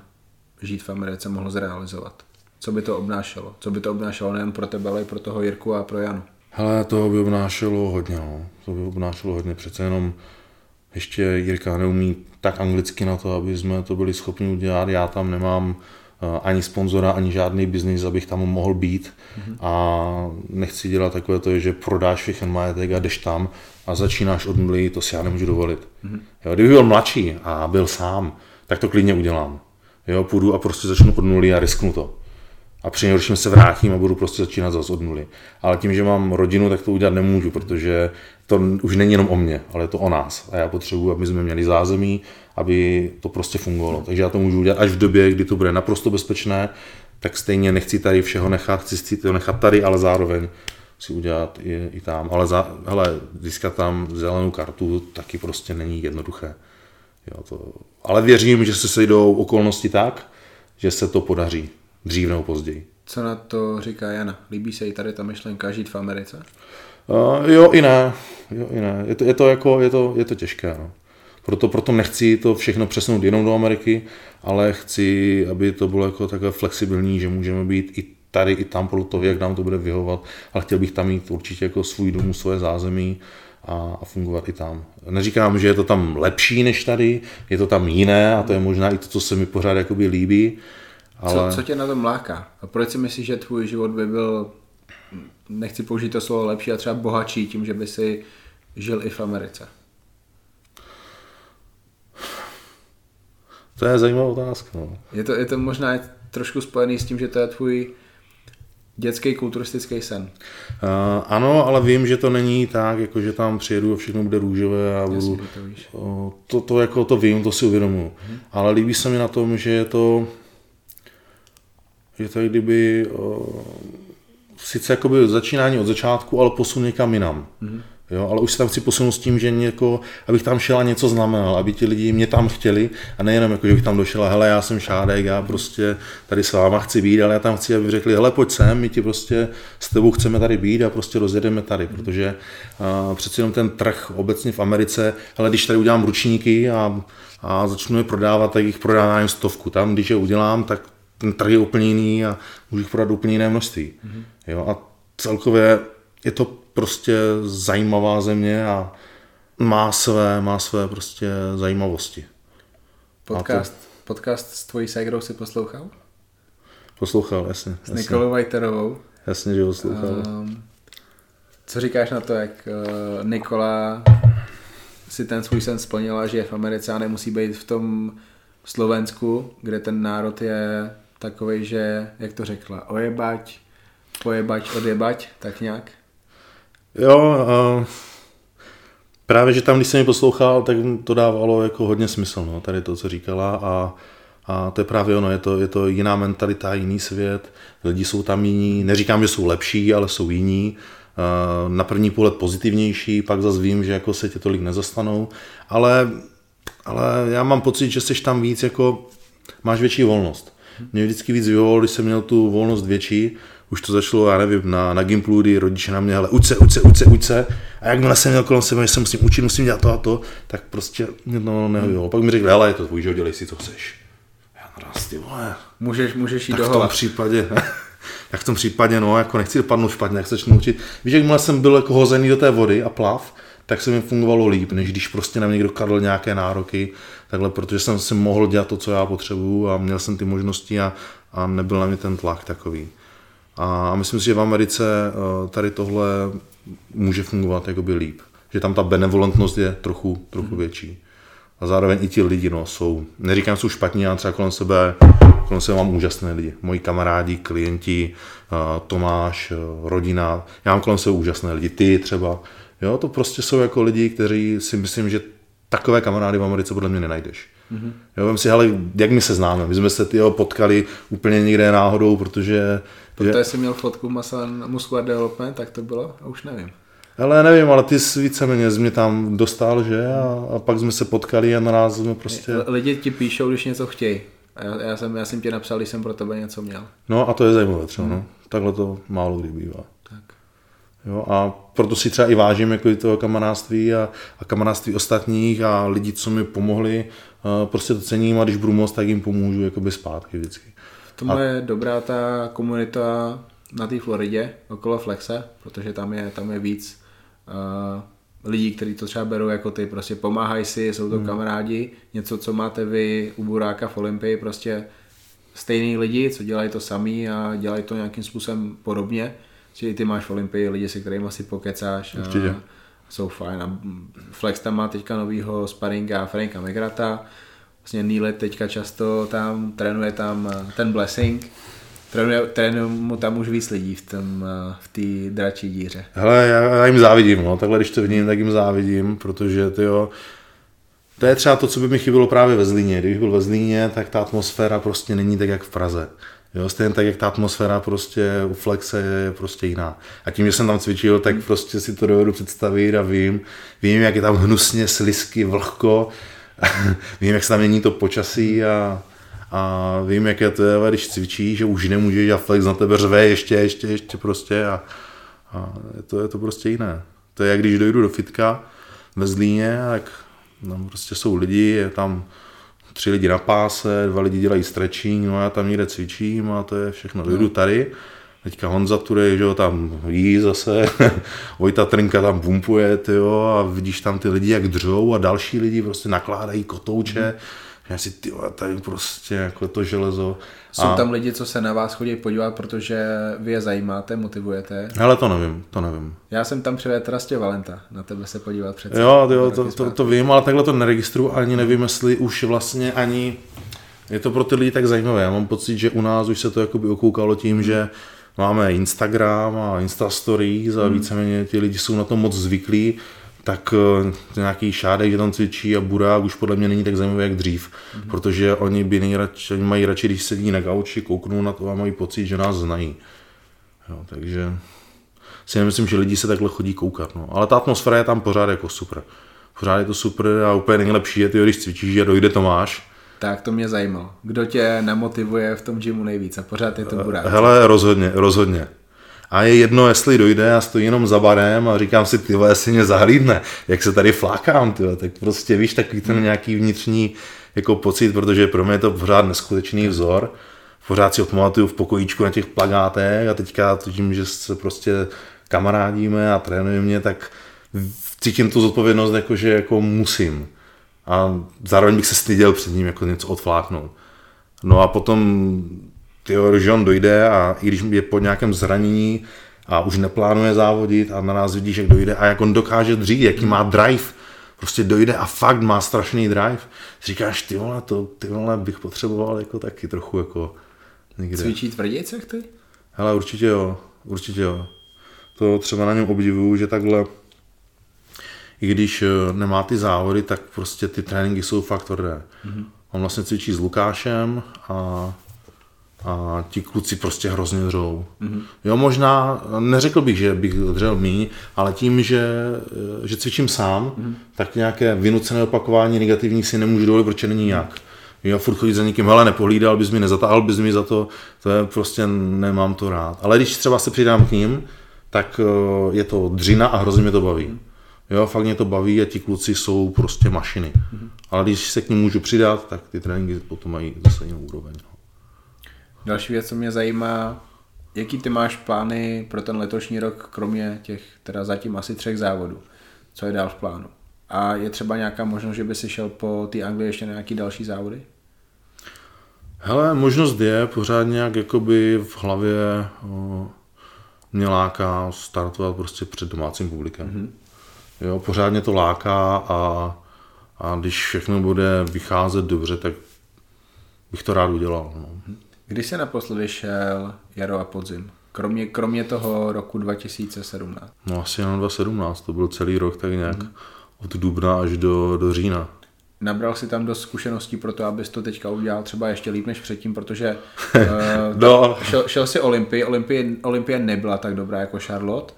žít v Americe mohl zrealizovat? Co by to obnášelo? Co by to obnášelo nejen pro tebe, ale i pro toho Jirku a pro Janu? Hele, to by obnášelo hodně, no. To by obnášelo hodně. Přece jenom ještě Jirka neumí tak anglicky na to, aby jsme to byli schopni udělat. Já tam nemám eh, ani sponzora, ani žádný biznis, abych tam mohl být. Mm-hmm. A nechci dělat takové to, že prodáš všechny majetek a jdeš tam a začínáš od nuly, to si já nemůžu dovolit. Mm-hmm. Jo, kdyby byl mladší a byl sám, tak to klidně udělám. Jo, půjdu a prostě začnu od nuly a risknu to a při nejhorším se vrátím a budu prostě začínat zase od nuly. Ale tím, že mám rodinu, tak to udělat nemůžu, protože to už není jenom o mě, ale je to o nás. A já potřebuji, aby jsme měli zázemí, aby to prostě fungovalo. Takže já to můžu udělat až v době, kdy to bude naprosto bezpečné, tak stejně nechci tady všeho nechat, chci to nechat tady, ale zároveň si udělat i, i tam. Ale za, hele, získat tam zelenou kartu taky prostě není jednoduché. Jo, to, ale věřím, že se sejdou okolnosti tak, že se to podaří dřív nebo později. Co na to říká Jana? Líbí se jí tady ta myšlenka žít v Americe? Uh, jo i ne. Jo i ne. Je to, je to, jako, je to, je to těžké. No. Proto, proto nechci to všechno přesunout jenom do Ameriky, ale chci, aby to bylo jako takové flexibilní, že můžeme být i tady, i tam podle toho, jak nám to bude vyhovat, ale chtěl bych tam mít určitě jako svůj dům, svoje zázemí a, a fungovat i tam. Neříkám, že je to tam lepší než tady, je to tam jiné a to je možná i to, co se mi pořád jakoby líbí, ale... Co, co tě na tom láká? A proč si myslíš, že tvůj život by byl, nechci použít to slovo lepší, a třeba bohatší tím, že by si žil i v Americe? To je zajímavá otázka. No. Je, to, je to možná trošku spojený s tím, že to je tvůj dětský kulturistický sen. Uh, ano, ale vím, že to není tak, jako že tam přijedu a všechno bude růžové a budu... to, víš. Uh, to, to, jako to vím, to si uvědomuji. Uh-huh. Ale líbí se mi na tom, že je to je to kdyby uh, sice jakoby začínání od začátku, ale posun někam jinam. Mm-hmm. Jo, ale už se tam chci posunout s tím, že něko, abych tam šel a něco znamenal, aby ti lidi mě tam chtěli a nejenom jako, že bych tam došel a hele, já jsem Šádek, já prostě tady s váma chci být, ale já tam chci, aby řekli, hele, pojď sem, my ti prostě s tebou chceme tady být a prostě rozjedeme tady, protože uh, přeci jenom ten trh obecně v Americe, hele, když tady udělám ručníky a, a začnu je prodávat, tak jich prodávám stovku. Tam, když je udělám, tak ten trh je úplně jiný a můžu jich prodat úplně jiné množství. Mm-hmm. Jo, a celkově je to prostě zajímavá země a má své, má své prostě zajímavosti. Podcast, to... podcast s tvojí ségrou si poslouchal? Poslouchal, jasně. S Nikolou Vajterovou. Jasně, že poslouchal. Um, co říkáš na to, jak uh, Nikola si ten svůj sen splnila, že je v Americe a nemusí být v tom Slovensku, kde ten národ je takový, že, jak to řekla, ojebať, pojebať, odjebať, tak nějak? Jo, uh, právě, že tam, když jsem ji poslouchal, tak to dávalo jako hodně smysl, no, tady to, co říkala. A, a to je právě ono, je to, je to jiná mentalita, jiný svět, lidi jsou tam jiní, neříkám, že jsou lepší, ale jsou jiní, na první pohled pozitivnější, pak zase vím, že jako se tě tolik nezastanou, ale, ale já mám pocit, že jsi tam víc jako, máš větší volnost. Mě vždycky víc vyhovovalo, když jsem měl tu volnost větší, už to začalo, já nevím, na, na Gimplu, kdy rodiče na mě, ale uč se, uč se, uč se, uč se. A jakmile jsem měl kolem sebe, že se musím učit, musím dělat to a to, tak prostě mě to nevyhovovalo. Pak mi řekl, hele, je to tvůj život, dělej si, co chceš. Já naraz, ty vole. Můžeš, můžeš jít tak v tom případě, tak v tom případě, no, jako nechci dopadnout špatně, jak se začnu učit. Víš, jakmile jsem byl jako hozený do té vody a plav, tak se mi fungovalo líp, než když prostě na mě někdo kladl nějaké nároky, takhle, protože jsem si mohl dělat to, co já potřebuju a měl jsem ty možnosti a, a nebyl na mě ten tlak takový. A myslím si, že v Americe eh, tady tohle může fungovat jakoby líp. Že tam ta benevolentnost je trochu, trochu hmm. větší. A zároveň i ti lidi no, jsou, neříkám, jsou špatní, já třeba kolem sebe, kolem sebe mám úžasné lidi. Moji kamarádi, klienti, eh, Tomáš, eh, rodina, já mám kolem sebe úžasné lidi, ty třeba. Jo, to prostě jsou jako lidi, kteří si myslím, že takové kamarády v Americe podle mě nenajdeš. Mm-hmm. Jo, vím si, ale jak my se známe? My jsme se tyjo, potkali úplně někde náhodou, protože... Protože že... jsi měl fotku Masa Muscular Development, tak to bylo? A už nevím. Ale nevím, ale ty jsi víceméně mě tam dostal, že? A, a pak jsme se potkali a naraz jsme prostě... Lidi ti píšou, když něco chtějí. A já, já, jsem, já jsem tě napsal, když jsem pro tebe něco měl. No a to je zajímavé třeba, hmm. no. Takhle to málo kdy bývá. Tak. Jo, a proto si třeba i vážím jako toho kamarádství a, a kamarádství ostatních a lidí, co mi pomohli. Prostě to cením a když budu moc, tak jim pomůžu jakoby zpátky vždycky. To a... je dobrá ta komunita na té Floridě okolo Flexe, protože tam je, tam je víc uh, lidí, kteří to třeba berou jako ty, prostě pomáhají si, jsou to hmm. kamarádi, něco, co máte vy u Buráka v Olympii, prostě stejný lidi, co dělají to samý a dělají to nějakým způsobem podobně, že i ty máš v Olympii lidi, se kterými si pokecáš. Určitě. A jsou fajn. A Flex tam má teďka novýho sparinga Franka Megrata, vlastně Neil teďka často tam, trénuje tam ten Blessing, Trénuje, trénuje mu tam už víc lidí v tom, v té dračí díře. Hele, já, já, jim závidím, no. takhle když to vidím, tak jim závidím, protože tyjo, to je třeba to, co by mi chybělo právě ve Zlíně. Když byl ve Zlíně, tak ta atmosféra prostě není tak, jak v Praze. Jo, stejně tak, jak ta atmosféra prostě u Flexe je prostě jiná. A tím, že jsem tam cvičil, tak prostě si to dovedu představit a vím, vím, jak je tam hnusně, slisky, vlhko, vím, jak se tam mění to počasí a, a vím, jak je to, když cvičíš, že už nemůžeš a flex na tebe řve ještě, ještě, ještě prostě a, a je, to, je to prostě jiné. To je jak když dojdu do fitka ve Zlíně, tak tam prostě jsou lidi, je tam tři lidi na páse, dva lidi dělají stretching, no já tam někde cvičím a to je všechno. Dojdu no. tady, teďka Honza Turej, že jo, tam jí zase, Vojta Trnka tam pumpuje, tyjo, a vidíš tam ty lidi, jak dřou a další lidi prostě nakládají kotouče, mm já si, ty tady prostě jako to železo. Jsou a... tam lidi, co se na vás chodí podívat, protože vy je zajímáte, motivujete? Ale to nevím, to nevím. Já jsem tam přivedl Rastě Valenta, na tebe se podívat přece. Jo, jo to, to, to, vím, ale takhle to neregistruju, ani nevím, jestli už vlastně ani je to pro ty lidi tak zajímavé. Já mám pocit, že u nás už se to jakoby okoukalo tím, že máme Instagram a Insta Stories a hmm. víceméně ti lidi jsou na to moc zvyklí tak uh, nějaký šádek, že tam cvičí a burák už podle mě není tak zajímavý jak dřív, mm-hmm. protože oni by nejradši, oni mají radši, když sedí na gauči, kouknou na to a mají pocit, že nás znají. Jo, takže si nemyslím, že lidi se takhle chodí koukat. No. Ale ta atmosféra je tam pořád jako super. Pořád je to super a úplně nejlepší je, ty, když cvičíš a dojde Tomáš. Tak to mě zajímalo. Kdo tě nemotivuje v tom gymu nejvíc a pořád je to burák? Hele, rozhodně, rozhodně a je jedno, jestli dojde a stojí jenom za barem a říkám si, ty jestli mě zahlídne, jak se tady flákám, tyhle, tak prostě víš, takový ten nějaký vnitřní jako pocit, protože pro mě je to pořád neskutečný vzor. Pořád si ho pamatuju v pokojíčku na těch plagátech a teďka tím, že se prostě kamarádíme a trénujeme mě, tak cítím tu zodpovědnost, jako, že jako musím. A zároveň bych se styděl před ním jako něco odfláknout. No a potom tyjo, že on dojde a i když je po nějakém zranění a už neplánuje závodit a na nás vidíš, jak dojde a jak on dokáže dřít, jaký má drive, prostě dojde a fakt má strašný drive. Říkáš, ty vole, to, ty vole, bych potřeboval jako taky trochu jako někde. Cvičí tvrdějce ty? Hele, určitě jo, určitě jo. To třeba na něm obdivuju, že takhle i když eh, nemá ty závody, tak prostě ty tréninky jsou fakt tvrdé. Mm-hmm. On vlastně cvičí s Lukášem a a ti kluci prostě hrozně dřou. Mm-hmm. Jo, možná, neřekl bych, že bych dřel míň, ale tím, že, že cvičím sám, mm-hmm. tak nějaké vynucené opakování negativních si nemůžu dovolit, protože není jak. Jo, furt chodit za někým, hele, nepohlídal bys mi, nezatáhl bys mi za to, to je prostě, nemám to rád. Ale když třeba se přidám k ním, tak eh, je to dřina a hrozně mě to baví. Mm-hmm. Jo, fakt mě to baví a ti kluci jsou prostě mašiny. Mm-hmm. Ale když se k ním můžu přidat, tak ty tréninky potom mají zase jinou úroveň. No. Další věc, co mě zajímá, jaký ty máš plány pro ten letošní rok, kromě těch teda zatím asi třech závodů? Co je dál v plánu? A je třeba nějaká možnost, že by si šel po té Anglii ještě na nějaký další závody? Hele, možnost je pořád nějak jakoby v hlavě o, mě láká startovat prostě před domácím publikem. Mm-hmm. Jo, pořádně to láká a, a když všechno bude vycházet dobře, tak bych to rád udělal. No. Kdy se naposledy šel jaro a podzim? Kromě, kromě toho roku 2017. No asi jenom 2017, to byl celý rok tak nějak mm-hmm. od dubna až do, do října. Nabral si tam dost zkušeností pro to, abys to teďka udělal třeba ještě líp než předtím, protože uh, no. šel, šel si Olympii, Olympie, Olympie nebyla tak dobrá jako Charlotte,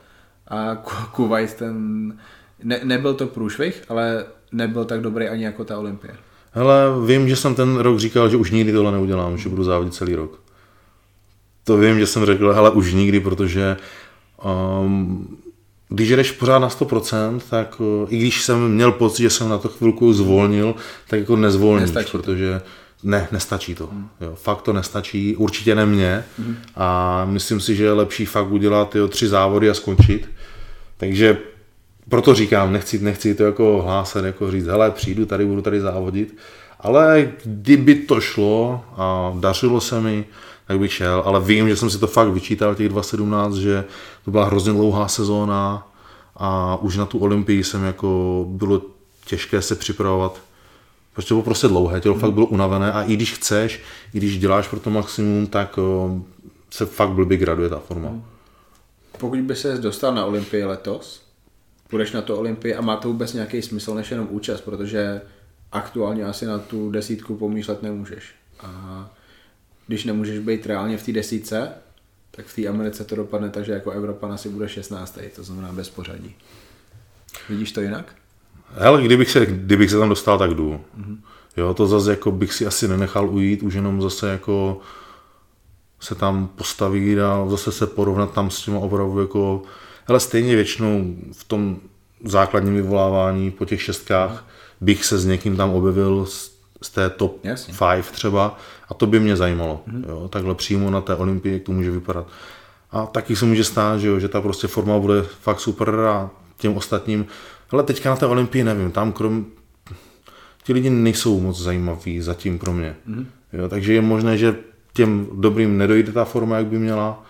a Kuwait ten, ne, nebyl to průšvih, ale nebyl tak dobrý ani jako ta Olympie. Hele, vím, že jsem ten rok říkal, že už nikdy tohle neudělám, že budu závodit celý rok. To vím, že jsem řekl, hele, už nikdy, protože um, když jdeš pořád na 100%, tak uh, i když jsem měl pocit, že jsem na to chvilku zvolnil, tak jako nezvolníš, nestačí protože ne, nestačí to. Hmm. Jo, fakt to nestačí, určitě ne mě hmm. a myslím si, že je lepší fakt udělat jo, tři závody a skončit. Takže proto říkám, nechci, nechci to jako hlásat, jako říct, hele, přijdu tady, budu tady závodit, ale kdyby to šlo a dařilo se mi, tak bych šel, ale vím, že jsem si to fakt vyčítal těch 2017, že to byla hrozně dlouhá sezóna a už na tu Olympii jsem jako, bylo těžké se připravovat, protože to bylo prostě dlouhé, tělo fakt bylo unavené a i když chceš, i když děláš pro to maximum, tak se fakt blbě graduje ta forma. Pokud by se dostal na Olympii letos, půjdeš na to Olympii a má to vůbec nějaký smysl než jenom účast, protože aktuálně asi na tu desítku pomýšlet nemůžeš. A když nemůžeš být reálně v té desítce, tak v té Americe to dopadne tak, že jako Evropan asi bude 16. To znamená bez pořadí. Vidíš to jinak? Hele, kdybych se, kdybych se tam dostal, tak jdu. Mm-hmm. Jo, to zase jako bych si asi nenechal ujít, už jenom zase jako se tam postavit a zase se porovnat tam s těma opravdu jako, ale stejně většinou v tom základním vyvolávání po těch šestkách bych se s někým tam objevil z, z té top 5 třeba a to by mě zajímalo. Mm-hmm. Jo, takhle přímo na té olympii, jak to může vypadat. A taky se může stát, že, jo, že ta prostě forma bude fakt super a těm ostatním, ale teďka na té olympii nevím, tam krom ti lidi nejsou moc zajímaví zatím pro mě. Mm-hmm. Jo, takže je možné, že těm dobrým nedojde ta forma, jak by měla,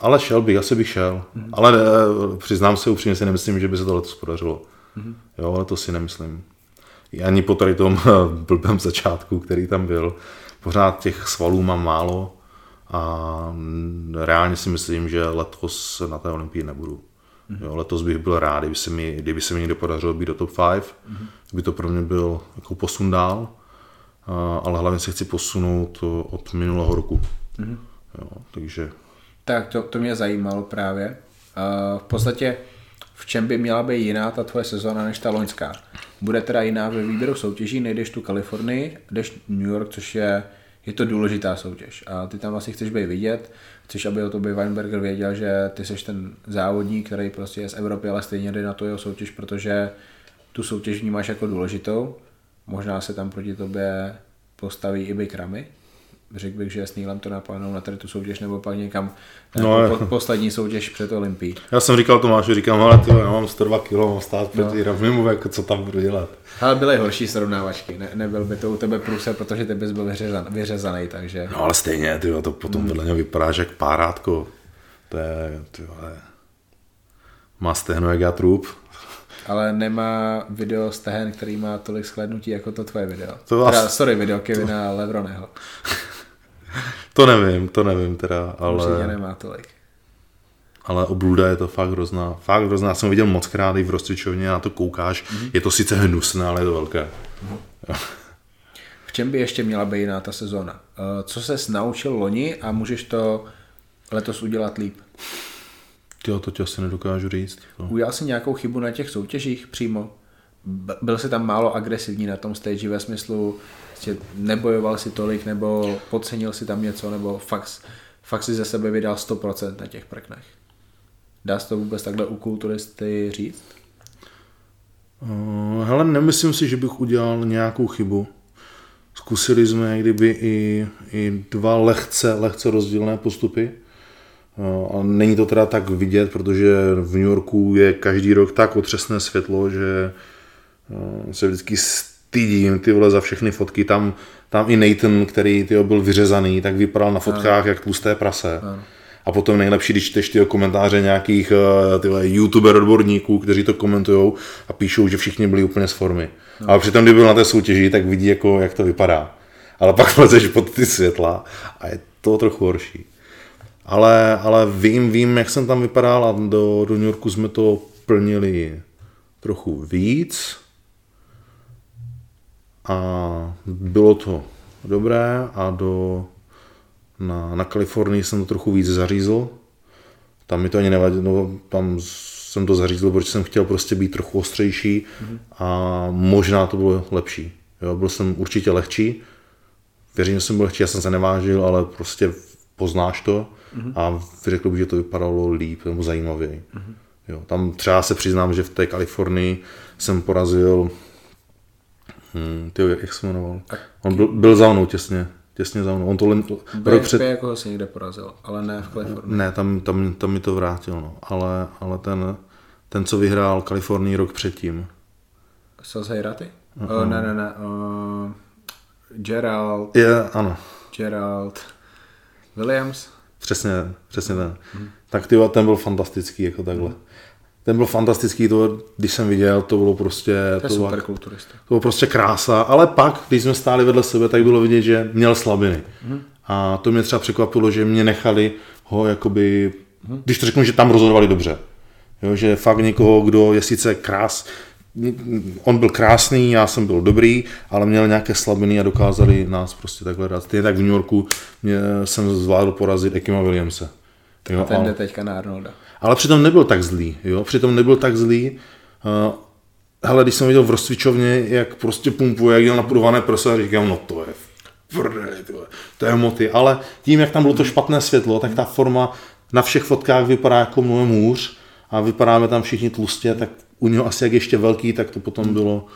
ale šel bych, asi bych šel. Mm-hmm. Ale ne, eh, přiznám se upřímně, si nemyslím, že by se to letos podařilo. Mm-hmm. Jo, ale to si nemyslím. Ani po tady tom blbém začátku, který tam byl. Pořád těch svalů mám málo a reálně si myslím, že letos na té olympii nebudu. Mm-hmm. Jo, letos bych byl rád, kdyby se mi, kdyby se mi někde podařilo být do top 5, mm-hmm. by to pro mě byl jako posun dál, ale hlavně se chci posunout od minulého roku. Mm-hmm. Jo, takže... Tak to, to mě zajímalo právě. v podstatě v čem by měla být jiná ta tvoje sezóna než ta loňská? Bude teda jiná ve výběru soutěží, nejdeš tu Kalifornii, jdeš New York, což je, je to důležitá soutěž. A ty tam vlastně chceš být vidět, chceš, aby o tobě Weinberger věděl, že ty jsi ten závodník, který prostě je z Evropy, ale stejně jde na to jeho soutěž, protože tu soutěž vnímáš jako důležitou. Možná se tam proti tobě postaví i Big Ramy, řekl bych, že s Nílem to naplánou na tady tu soutěž nebo pak někam no, po, poslední soutěž před Olympií. Já jsem říkal Tomáši, říkám, ale ty, já mám 102 kg, mám stát proti no. Ramimu, jako co tam budu dělat. Ale byly horší srovnávačky, ne, nebyl by to u tebe průse, protože ty bys byl vyřezan, vyřezaný, takže... No ale stejně, ty, to potom hmm. podle mě vypadáš jak párátko. To je, ty, má stehno jak já trup, ale nemá video z Tehen, který má tolik shlednutí jako to tvoje video. To vás... teda, sorry, video Kevina to... Levroneho. To nevím, to nevím teda, ale... Určitě nemá tolik. Ale obluda je to fakt hrozná. Fakt hrozná. Já jsem viděl moc krát i v Rostřičovně, na to koukáš. Mm-hmm. Je to sice hnusné, ale je to velké. Mm-hmm. v čem by ještě měla být jiná ta sezóna? Eh, co se naučil loni a můžeš to letos udělat líp? Jo, to ti asi nedokážu říct. No. Udělal jsi nějakou chybu na těch soutěžích přímo? Byl jsi tam málo agresivní na tom stage ve smyslu, že nebojoval si tolik, nebo podcenil si tam něco, nebo fakt, fakt si ze sebe vydal 100% na těch prknech? Dá se to vůbec takhle u kulturisty říct? Uh, hele, nemyslím si, že bych udělal nějakou chybu. Zkusili jsme kdyby i, i dva lehce, lehce rozdílné postupy. A není to teda tak vidět, protože v New Yorku je každý rok tak otřesné světlo, že eh, se vždycky stydím ty vole za všechny fotky. Tam, tam i Nathan, který tyjo, byl vyřezaný, tak vypadal na fotkách ano. jak tlusté prase. Ano. A potom nejlepší, když čteš ty komentáře nějakých eh, tyhle, youtuber odborníků, kteří to komentují a píšou, že všichni byli úplně z formy. No. Ale přitom, kdyby byl na té soutěži, tak vidí, jako, jak to vypadá. Ale pak lezeš pod ty světla a je to trochu horší. Ale, ale vím, vím, jak jsem tam vypadal a do, do New Yorku jsme to plnili trochu víc. A bylo to dobré a do, na, na Kalifornii jsem to trochu víc zařízl. Tam mi to ani nevadilo, no, tam jsem to zařídil, protože jsem chtěl prostě být trochu ostřejší mm-hmm. a možná to bylo lepší. Jo, byl jsem určitě lehčí, věřím, že jsem byl lehčí, já jsem se nevážil, ale prostě poznáš to mm-hmm. a řekl bych, že to vypadalo líp nebo zajímavěji. Mm-hmm. Jo, tam třeba se přiznám, že v té Kalifornii jsem porazil, hmm, ty, jak se jmenoval? On byl, byl za mnou těsně, těsně za mnou. On to len, rok před... jako ho si někde porazil, ale ne v Kalifornii. Ne, tam, tam, tam mi to vrátil, no. ale, ale ten, ten, co vyhrál Kalifornii rok předtím. Saz Hejraty? Uh-huh. Uh, ne, ne, ne. Uh, Gerald. Je, yeah, ano. Gerald. Williams. Přesně, přesně ten. Hmm. Tak ty, ten byl fantastický, jako takhle. Hmm. Ten byl fantastický, to, když jsem viděl, to bylo prostě... To, to, super kulturista. to bylo prostě krása, ale pak, když jsme stáli vedle sebe, tak bylo vidět, že měl slabiny. Hmm. A to mě třeba překvapilo, že mě nechali ho jakoby, hmm. když to řeknu, že tam rozhodovali dobře. Jo, že fakt někoho, kdo je sice krás, on byl krásný, já jsem byl dobrý, ale měl nějaké slabiny a dokázali nás prostě takhle dát. Stejně tak v New Yorku mě, jsem zvládl porazit Ekima Williamse. Jo, a ten jde teďka na Arnolda. Ale přitom nebyl tak zlý, jo, přitom nebyl tak zlý. Uh, hele, když jsem viděl v rozcvičovně, jak prostě pumpuje, jak jel napudované prso, a říkám, no to je prdeli, to je moty. Ale tím, jak tam bylo to špatné světlo, tak ta forma na všech fotkách vypadá jako mnohem hůř a vypadáme tam všichni tlustě, tak u něho asi jak ještě velký, tak to potom bylo...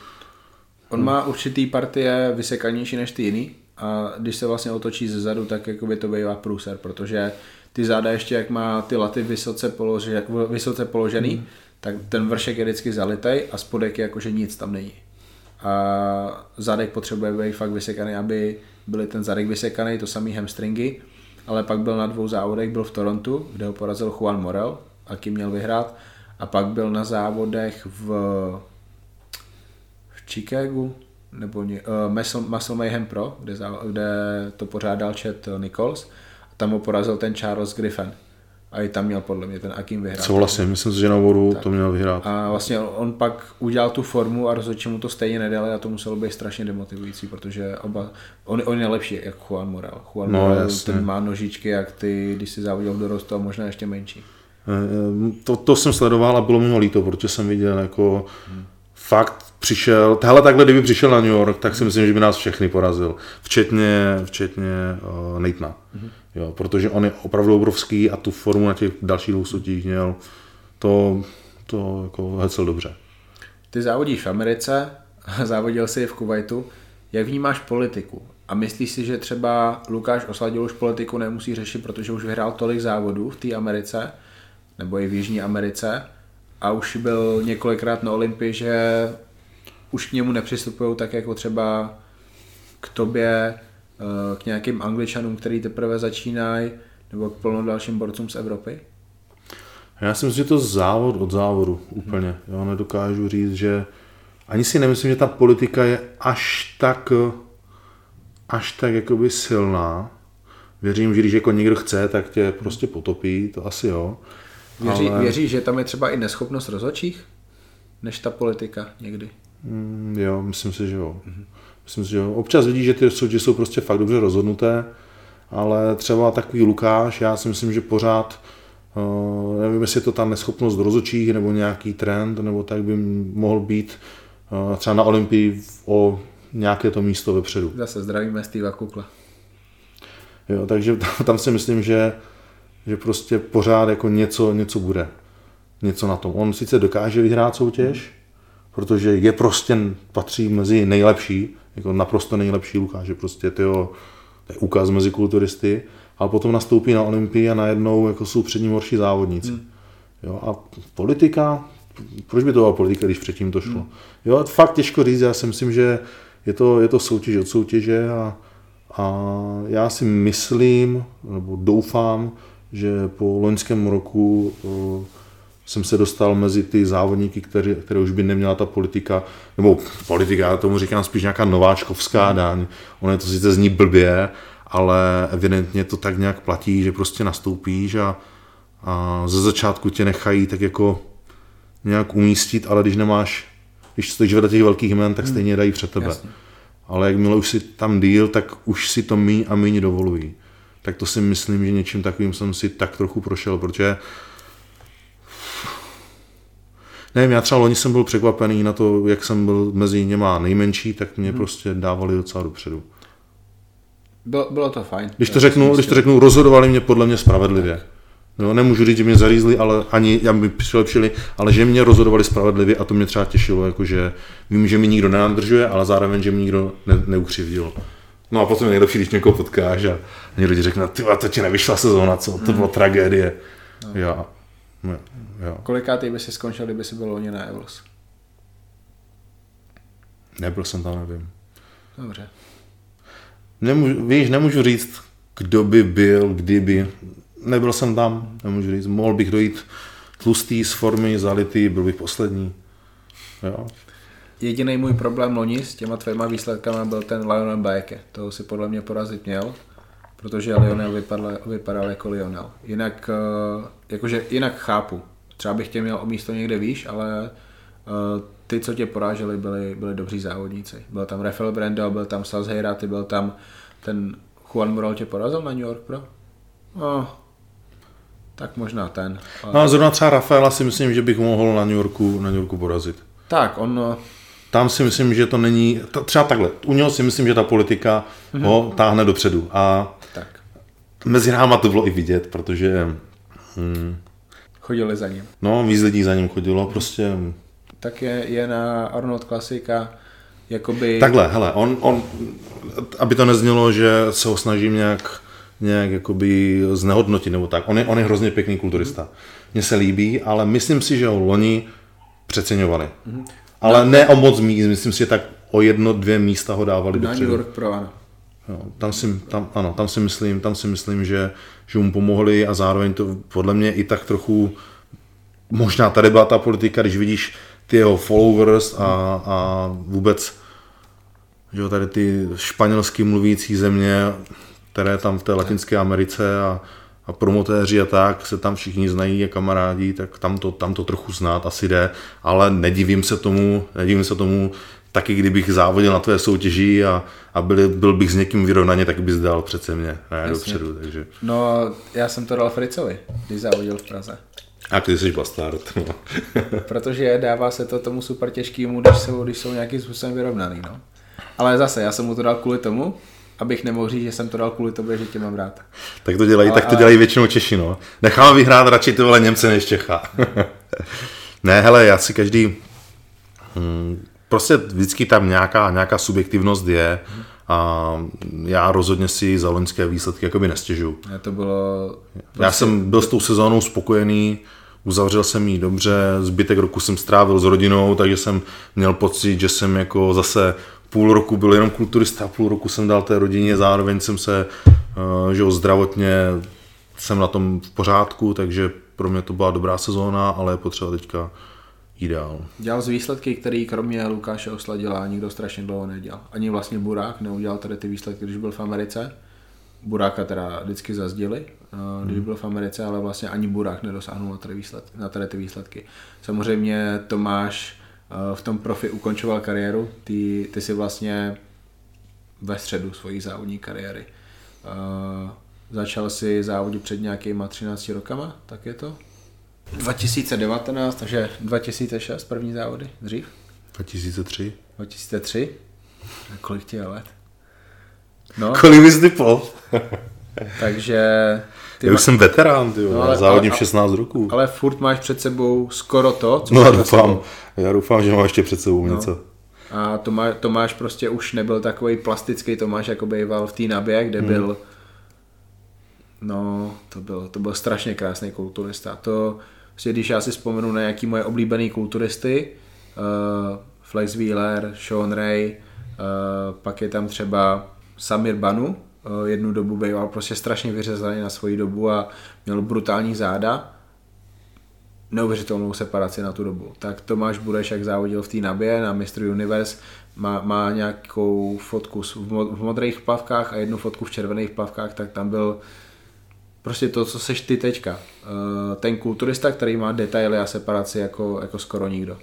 On má určitý partie vysekanější než ty jiný a když se vlastně otočí ze zadu, tak jako by to bývá průser, protože ty záda ještě jak má ty laty vysoce, polože, vysoce položený, mm. tak ten vršek je vždycky zalitej a spodek je jakože nic tam není. A zadek potřebuje být fakt vysekaný, aby byly ten zadek vysekaný, to samý hamstringy, ale pak byl na dvou závodech, byl v Torontu, kde ho porazil Juan Morel, a kým měl vyhrát a pak byl na závodech v, v Chicagu, nebo uh, Muscle, Muscle Mayhem Pro, kde, kde to pořádal Chet Nichols. Tam ho porazil ten Charles Griffin. A i tam měl podle mě ten Akim vyhrát. Co vlastně, myslím si, že na vodu to měl vyhrát. A vlastně on pak udělal tu formu a rozhodčí mu to stejně nedali a to muselo být strašně demotivující, protože oba, on, on je lepší jak Juan Morel. Juan no, Morel ten má nožičky jak ty, když si závodil v dorostu a možná ještě menší. Eh, to, to jsem sledoval a bylo mi líto, protože jsem viděl jako hmm. fakt přišel, hele takhle kdyby přišel na New York, tak si myslím, že by nás všechny porazil, včetně, včetně uh, Natana. Hmm. Jo, protože on je opravdu obrovský a tu formu na těch dalších dvou soutěžích měl, to, to jako hecel dobře. Ty závodíš v Americe, závodil jsi v Kuwaitu, jak vnímáš politiku? A myslíš si, že třeba Lukáš Osladil už politiku nemusí řešit, protože už vyhrál tolik závodů v té Americe, nebo i v Jižní Americe a už byl několikrát na Olympii, že už k němu nepřistupují tak jako třeba k tobě, k nějakým angličanům, který teprve začínají, nebo k plno dalším borcům z Evropy? Já si myslím, že to závod od závodu úplně. Já nedokážu říct, že ani si nemyslím, že ta politika je až tak až tak jakoby silná. Věřím, že když jako někdo chce, tak tě prostě potopí, to asi jo. Věří, ale... věří, že tam je třeba i neschopnost rozhodčích, než ta politika někdy? Mm, jo, myslím si, že jo. Mm-hmm. Myslím si, že. Občas vidíš, že ty soutěže jsou prostě fakt dobře rozhodnuté, ale třeba takový Lukáš, já si myslím, že pořád, uh, nevím, jestli je to ta neschopnost rozhodčích nebo nějaký trend, nebo tak by mohl být uh, třeba na Olympii o nějaké to místo vepředu. Zase zdravíme Steva Kukla. Jo, takže tam, tam si myslím, že že prostě pořád jako něco, něco bude. Něco na tom. On sice dokáže vyhrát soutěž, protože je prostě, patří mezi nejlepší, jako naprosto nejlepší Lukáš, že prostě tyjo, to je úkaz mezi kulturisty, ale potom nastoupí na Olympii a najednou jako jsou před ním horší závodníci. Hmm. Jo, a politika, proč by to byla politika, když předtím to šlo? Hmm. Jo, fakt těžko říct, já si myslím, že je to, je to soutěž od soutěže a, a já si myslím, nebo doufám, že po loňském roku jsem se dostal mezi ty závodníky, které, které už by neměla ta politika, nebo politika, já tomu říkám spíš nějaká nováčkovská daň. Ono je to sice zní blbě, ale evidentně to tak nějak platí, že prostě nastoupíš a, a ze začátku tě nechají tak jako nějak umístit, ale když nemáš, když stojíš vedle těch velkých jmen, tak hmm. stejně dají před tebe. Jasně. Ale jakmile už si tam díl, tak už si to míň a míň dovolují tak to si myslím, že něčím takovým jsem si tak trochu prošel, protože Nevím, já třeba loni jsem byl překvapený na to, jak jsem byl mezi něma nejmenší, tak mě hmm. prostě dávali docela dopředu. Bylo, bylo to fajn. Když to, řeknu, když to řeknu, rozhodovali mě podle mě spravedlivě. No, nemůžu říct, že mě zařízli, ale ani já by přilepšili, ale že mě rozhodovali spravedlivě a to mě třeba těšilo, jakože vím, že mi nikdo neandržuje, ale zároveň, že mi nikdo ne, neukřivdil. No a potom je nejlepší, když někoho potkáš a někdo ti řekne, ty to ti nevyšla sezóna, co, to byla tragédie. No. Já, no, jo. Kolikátý by si skončil, kdyby si byl loni na Evels? Nebyl jsem tam, nevím. Dobře. Nemůžu, víš, nemůžu říct, kdo by byl, kdyby. Nebyl jsem tam, nemůžu říct. Mohl bych dojít tlustý z formy, zalitý, byl bych poslední. Jo. Jediný můj problém loni s těma tvýma výsledkama byl ten Lionel Baeke. Toho si podle mě porazit měl, protože Lionel vypadal, vypadal jako Lionel. Jinak, eh, jakože jinak chápu. Třeba bych tě měl o místo někde výš, ale eh, ty, co tě poráželi, byli, byli dobří závodníci. Byl tam Rafael Brando, byl tam Saz Heiraty, byl tam ten Juan Moral tě porazil na New York Pro? No, tak možná ten. Ale... No a zrovna třeba Rafaela si myslím, že bych mohl na New Yorku, na New Yorku porazit. Tak, on... Tam si myslím, že to není, třeba takhle, u něho si myslím, že ta politika mm-hmm. ho táhne dopředu a. mezi náma to bylo i vidět, protože... Hm, Chodili za ním. No, víc lidí za ním chodilo, prostě tak je, je na Arnold Klasika jakoby... Takhle, hele, on, on, aby to neznělo, že se ho snažím nějak, nějak jakoby znehodnotit nebo tak. On je, on je hrozně pěkný kulturista. Mně se líbí, ale myslím si, že ho loni přeceňovali. Mm-hmm. Ale no, ne o moc míst, myslím si, že tak o jedno, dvě místa ho dávali na dopředu. New York Pro, ano. Jo, tam, si, tam, ano, tam si myslím, tam si myslím, že, že mu pomohli a zároveň to podle mě i tak trochu možná tady byla ta politika, když vidíš ty jeho followers a, a vůbec že tady ty španělsky mluvící země, které tam v té Latinské Americe a, a promotéři a tak se tam všichni znají a kamarádi, tak tam to, tam to trochu znát asi jde, ale nedivím se tomu, nedivím se tomu, taky kdybych závodil na tvé soutěži a, a byl, byl bych s někým vyrovnaně, tak bys dal přece mě, ne, Jasně. dopředu, takže. No, já jsem to dal Fricovi, když závodil v Praze. A ty jsi bastard. No. Protože dává se to tomu super těžkému, když jsou, když jsou nějakým způsobem vyrovnaný. No. Ale zase, já jsem mu to dal kvůli tomu, abych nemohl říct, že jsem to dal kvůli tobě, že tě mám rád. Tak to dělají, ale, tak to dělají většinou Češi, no. Necháme vyhrát radši ty vole Němce než Čecha. ne, hele, já si každý... Hmm, prostě vždycky tam nějaká, nějaká subjektivnost je a já rozhodně si za loňské výsledky jakoby nestěžu. Já to bylo... Prostě... Já jsem byl s tou sezónou spokojený, uzavřel jsem ji dobře, zbytek roku jsem strávil s rodinou, takže jsem měl pocit, že jsem jako zase půl roku byl jenom kulturista, půl roku jsem dal té rodině, zároveň jsem se, eh, že zdravotně jsem na tom v pořádku, takže pro mě to byla dobrá sezóna, ale je potřeba teďka ideál. Dělal z výsledky, který kromě Lukáše Osla dělá, nikdo strašně dlouho nedělal. Ani vlastně Burák neudělal tady ty výsledky, když byl v Americe. Buráka teda vždycky zazdili, eh, když hmm. byl v Americe, ale vlastně ani Burák nedosáhnul na tady, výsledky, na tady ty výsledky. Samozřejmě Tomáš eh, v tom profi ukončoval kariéru, ty, ty si vlastně ve středu svojí závodní kariéry. Uh, začal si závodit před nějakýma 13 rokama, tak je to? 2019, takže 2006 první závody, dřív? 2003. 2003? A kolik ti je let? No. Kolik bys typol? takže... Ty Já už má... jsem veterán, ty no, ale, závodím ale, 16 roků. Ale furt máš před sebou skoro to, co No já doufám, já doufám, že máš ještě před sebou no. něco. A Tomáš, Tomáš prostě už nebyl takový plastický Tomáš, jako býval v té nabě, kde hmm. byl No, to byl, to byl strašně krásný kulturista. To, Prostě když já si vzpomenu na nějaký moje oblíbené kulturisty, uh, Flex Wheeler, Sean Ray, uh, pak je tam třeba Samir Banu, uh, jednu dobu býval prostě strašně vyřezaný na svoji dobu a měl brutální záda, neuvěřitelnou separaci na tu dobu. Tak Tomáš Bureš, jak závodil v té nabě na Mr. Universe, má, má nějakou fotku v modrých plavkách a jednu fotku v červených plavkách, tak tam byl prostě to, co seš ty teďka. Eh, ten kulturista, který má detaily a separaci jako, jako skoro nikdo.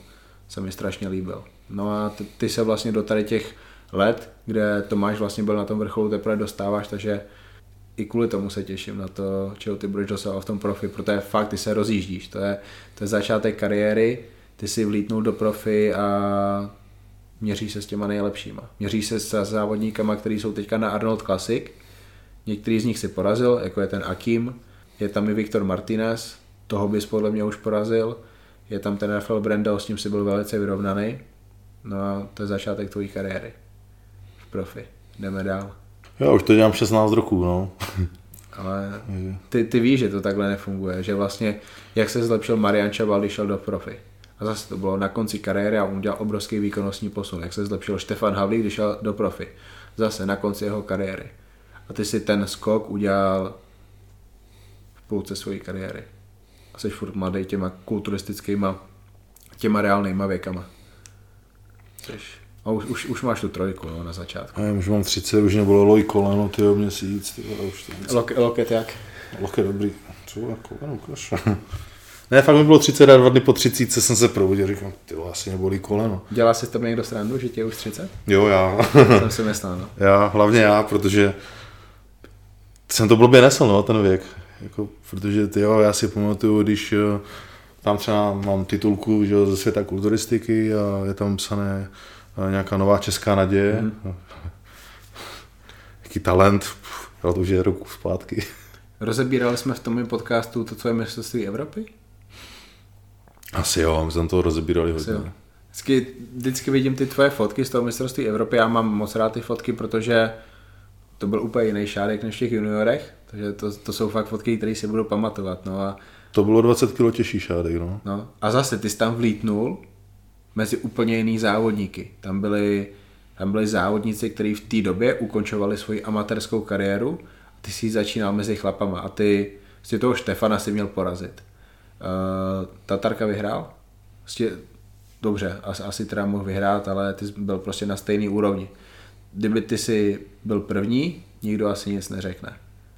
Se mi strašně líbil. No a ty, ty se vlastně do tady těch let, kde Tomáš vlastně byl na tom vrcholu, teprve dostáváš, takže i kvůli tomu se těším na to, čeho ty budeš dosahovat v tom profi, protože fakt ty se rozjíždíš. To je, to je začátek kariéry, ty si vlítnul do profi a měří se s těma nejlepšíma. Měří se s závodníkama, kteří jsou teďka na Arnold Classic. Některý z nich si porazil, jako je ten Akim. Je tam i Viktor Martinez, toho bys podle mě už porazil. Je tam ten Rafael Brendel, s tím si byl velice vyrovnaný. No a to je začátek tvojí kariéry. V profi. Jdeme dál. Já už to dělám 16 roků, no. Ale ty, ty víš, že to takhle nefunguje, že vlastně jak se zlepšil Marian Čabal, když šel do profi. A zase to bylo na konci kariéry a on udělal obrovský výkonnostní posun. Jak se zlepšil Štefan Havlík, když šel do profi. Zase na konci jeho kariéry. A ty si ten skok udělal v půlce své kariéry. A jsi furt mladý těma kulturistickýma, těma reálnýma věkama. Jseš. A už, už, už máš tu trojku no, na začátku. Já už mám 30, už nebylo loj koleno, ty měsíc, ty už to víc. Lok, loket jak? Loket dobrý. Co, koleno, kaš. Ne, fakt mi bylo 30 a dva dny po 30 jsem se probudil, říkám, ty asi nebolí koleno. Dělá si to někdo srandu, že tě je už 30? Jo, já. Jsem si myslel, no. já, hlavně já, protože jsem to blbě nesl, no, ten věk. Jako, protože ty jo, já si pamatuju, když eh, tam třeba mám titulku že, ze světa kulturistiky a je tam psané eh, nějaká nová česká naděje. Mm. Jaký talent, jo, to už je roku zpátky. Rozebírali jsme v tom podcastu to, co je mistrovství Evropy? Asi jo, my jsme to rozebírali hodně. Jo. Vždycky, vždycky vidím ty tvoje fotky z toho mistrovství Evropy, já mám moc rád ty fotky, protože to byl úplně jiný šádek než v těch juniorech, takže to, to jsou fakt fotky, které si budu pamatovat. No a, To bylo 20 kg těžší šádek, no. no. a zase ty jsi tam vlítnul mezi úplně jiný závodníky. Tam byli, tam byli závodníci, kteří v té době ukončovali svoji amatérskou kariéru a ty si začínal mezi chlapama a ty si toho Štefana si měl porazit. Uh, Tatarka vyhrál? Prostě, dobře, asi, asi teda mohl vyhrát, ale ty jsi byl prostě na stejný úrovni. Kdyby ty si byl první, nikdo asi nic neřekne.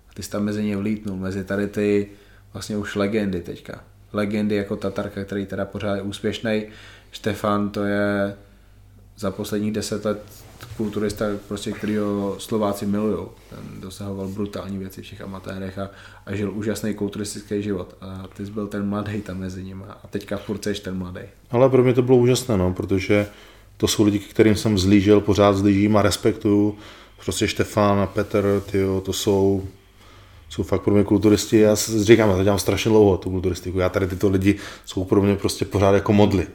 A ty jsi tam mezi ně vlítnul, mezi tady ty vlastně už legendy teďka. Legendy jako Tatarka, který teda pořád je úspěšný. Štefan to je za posledních deset let kulturista, prostě, kterýho Slováci milují. Ten dosahoval brutální věci v těch amatérech a, a žil úžasný kulturistický život. A ty jsi byl ten mladý tam mezi nimi a teďka furt seš ten mladý. Ale pro mě to bylo úžasné, no, protože to jsou lidi, kterým jsem zlížel, pořád zlížím a respektuju. Prostě Štefán a Petr, tyjo, to jsou, jsou fakt pro mě kulturisti. Já říkám, já to dělám strašně dlouho, tu kulturistiku. Já tady tyto lidi jsou pro mě prostě pořád jako modly.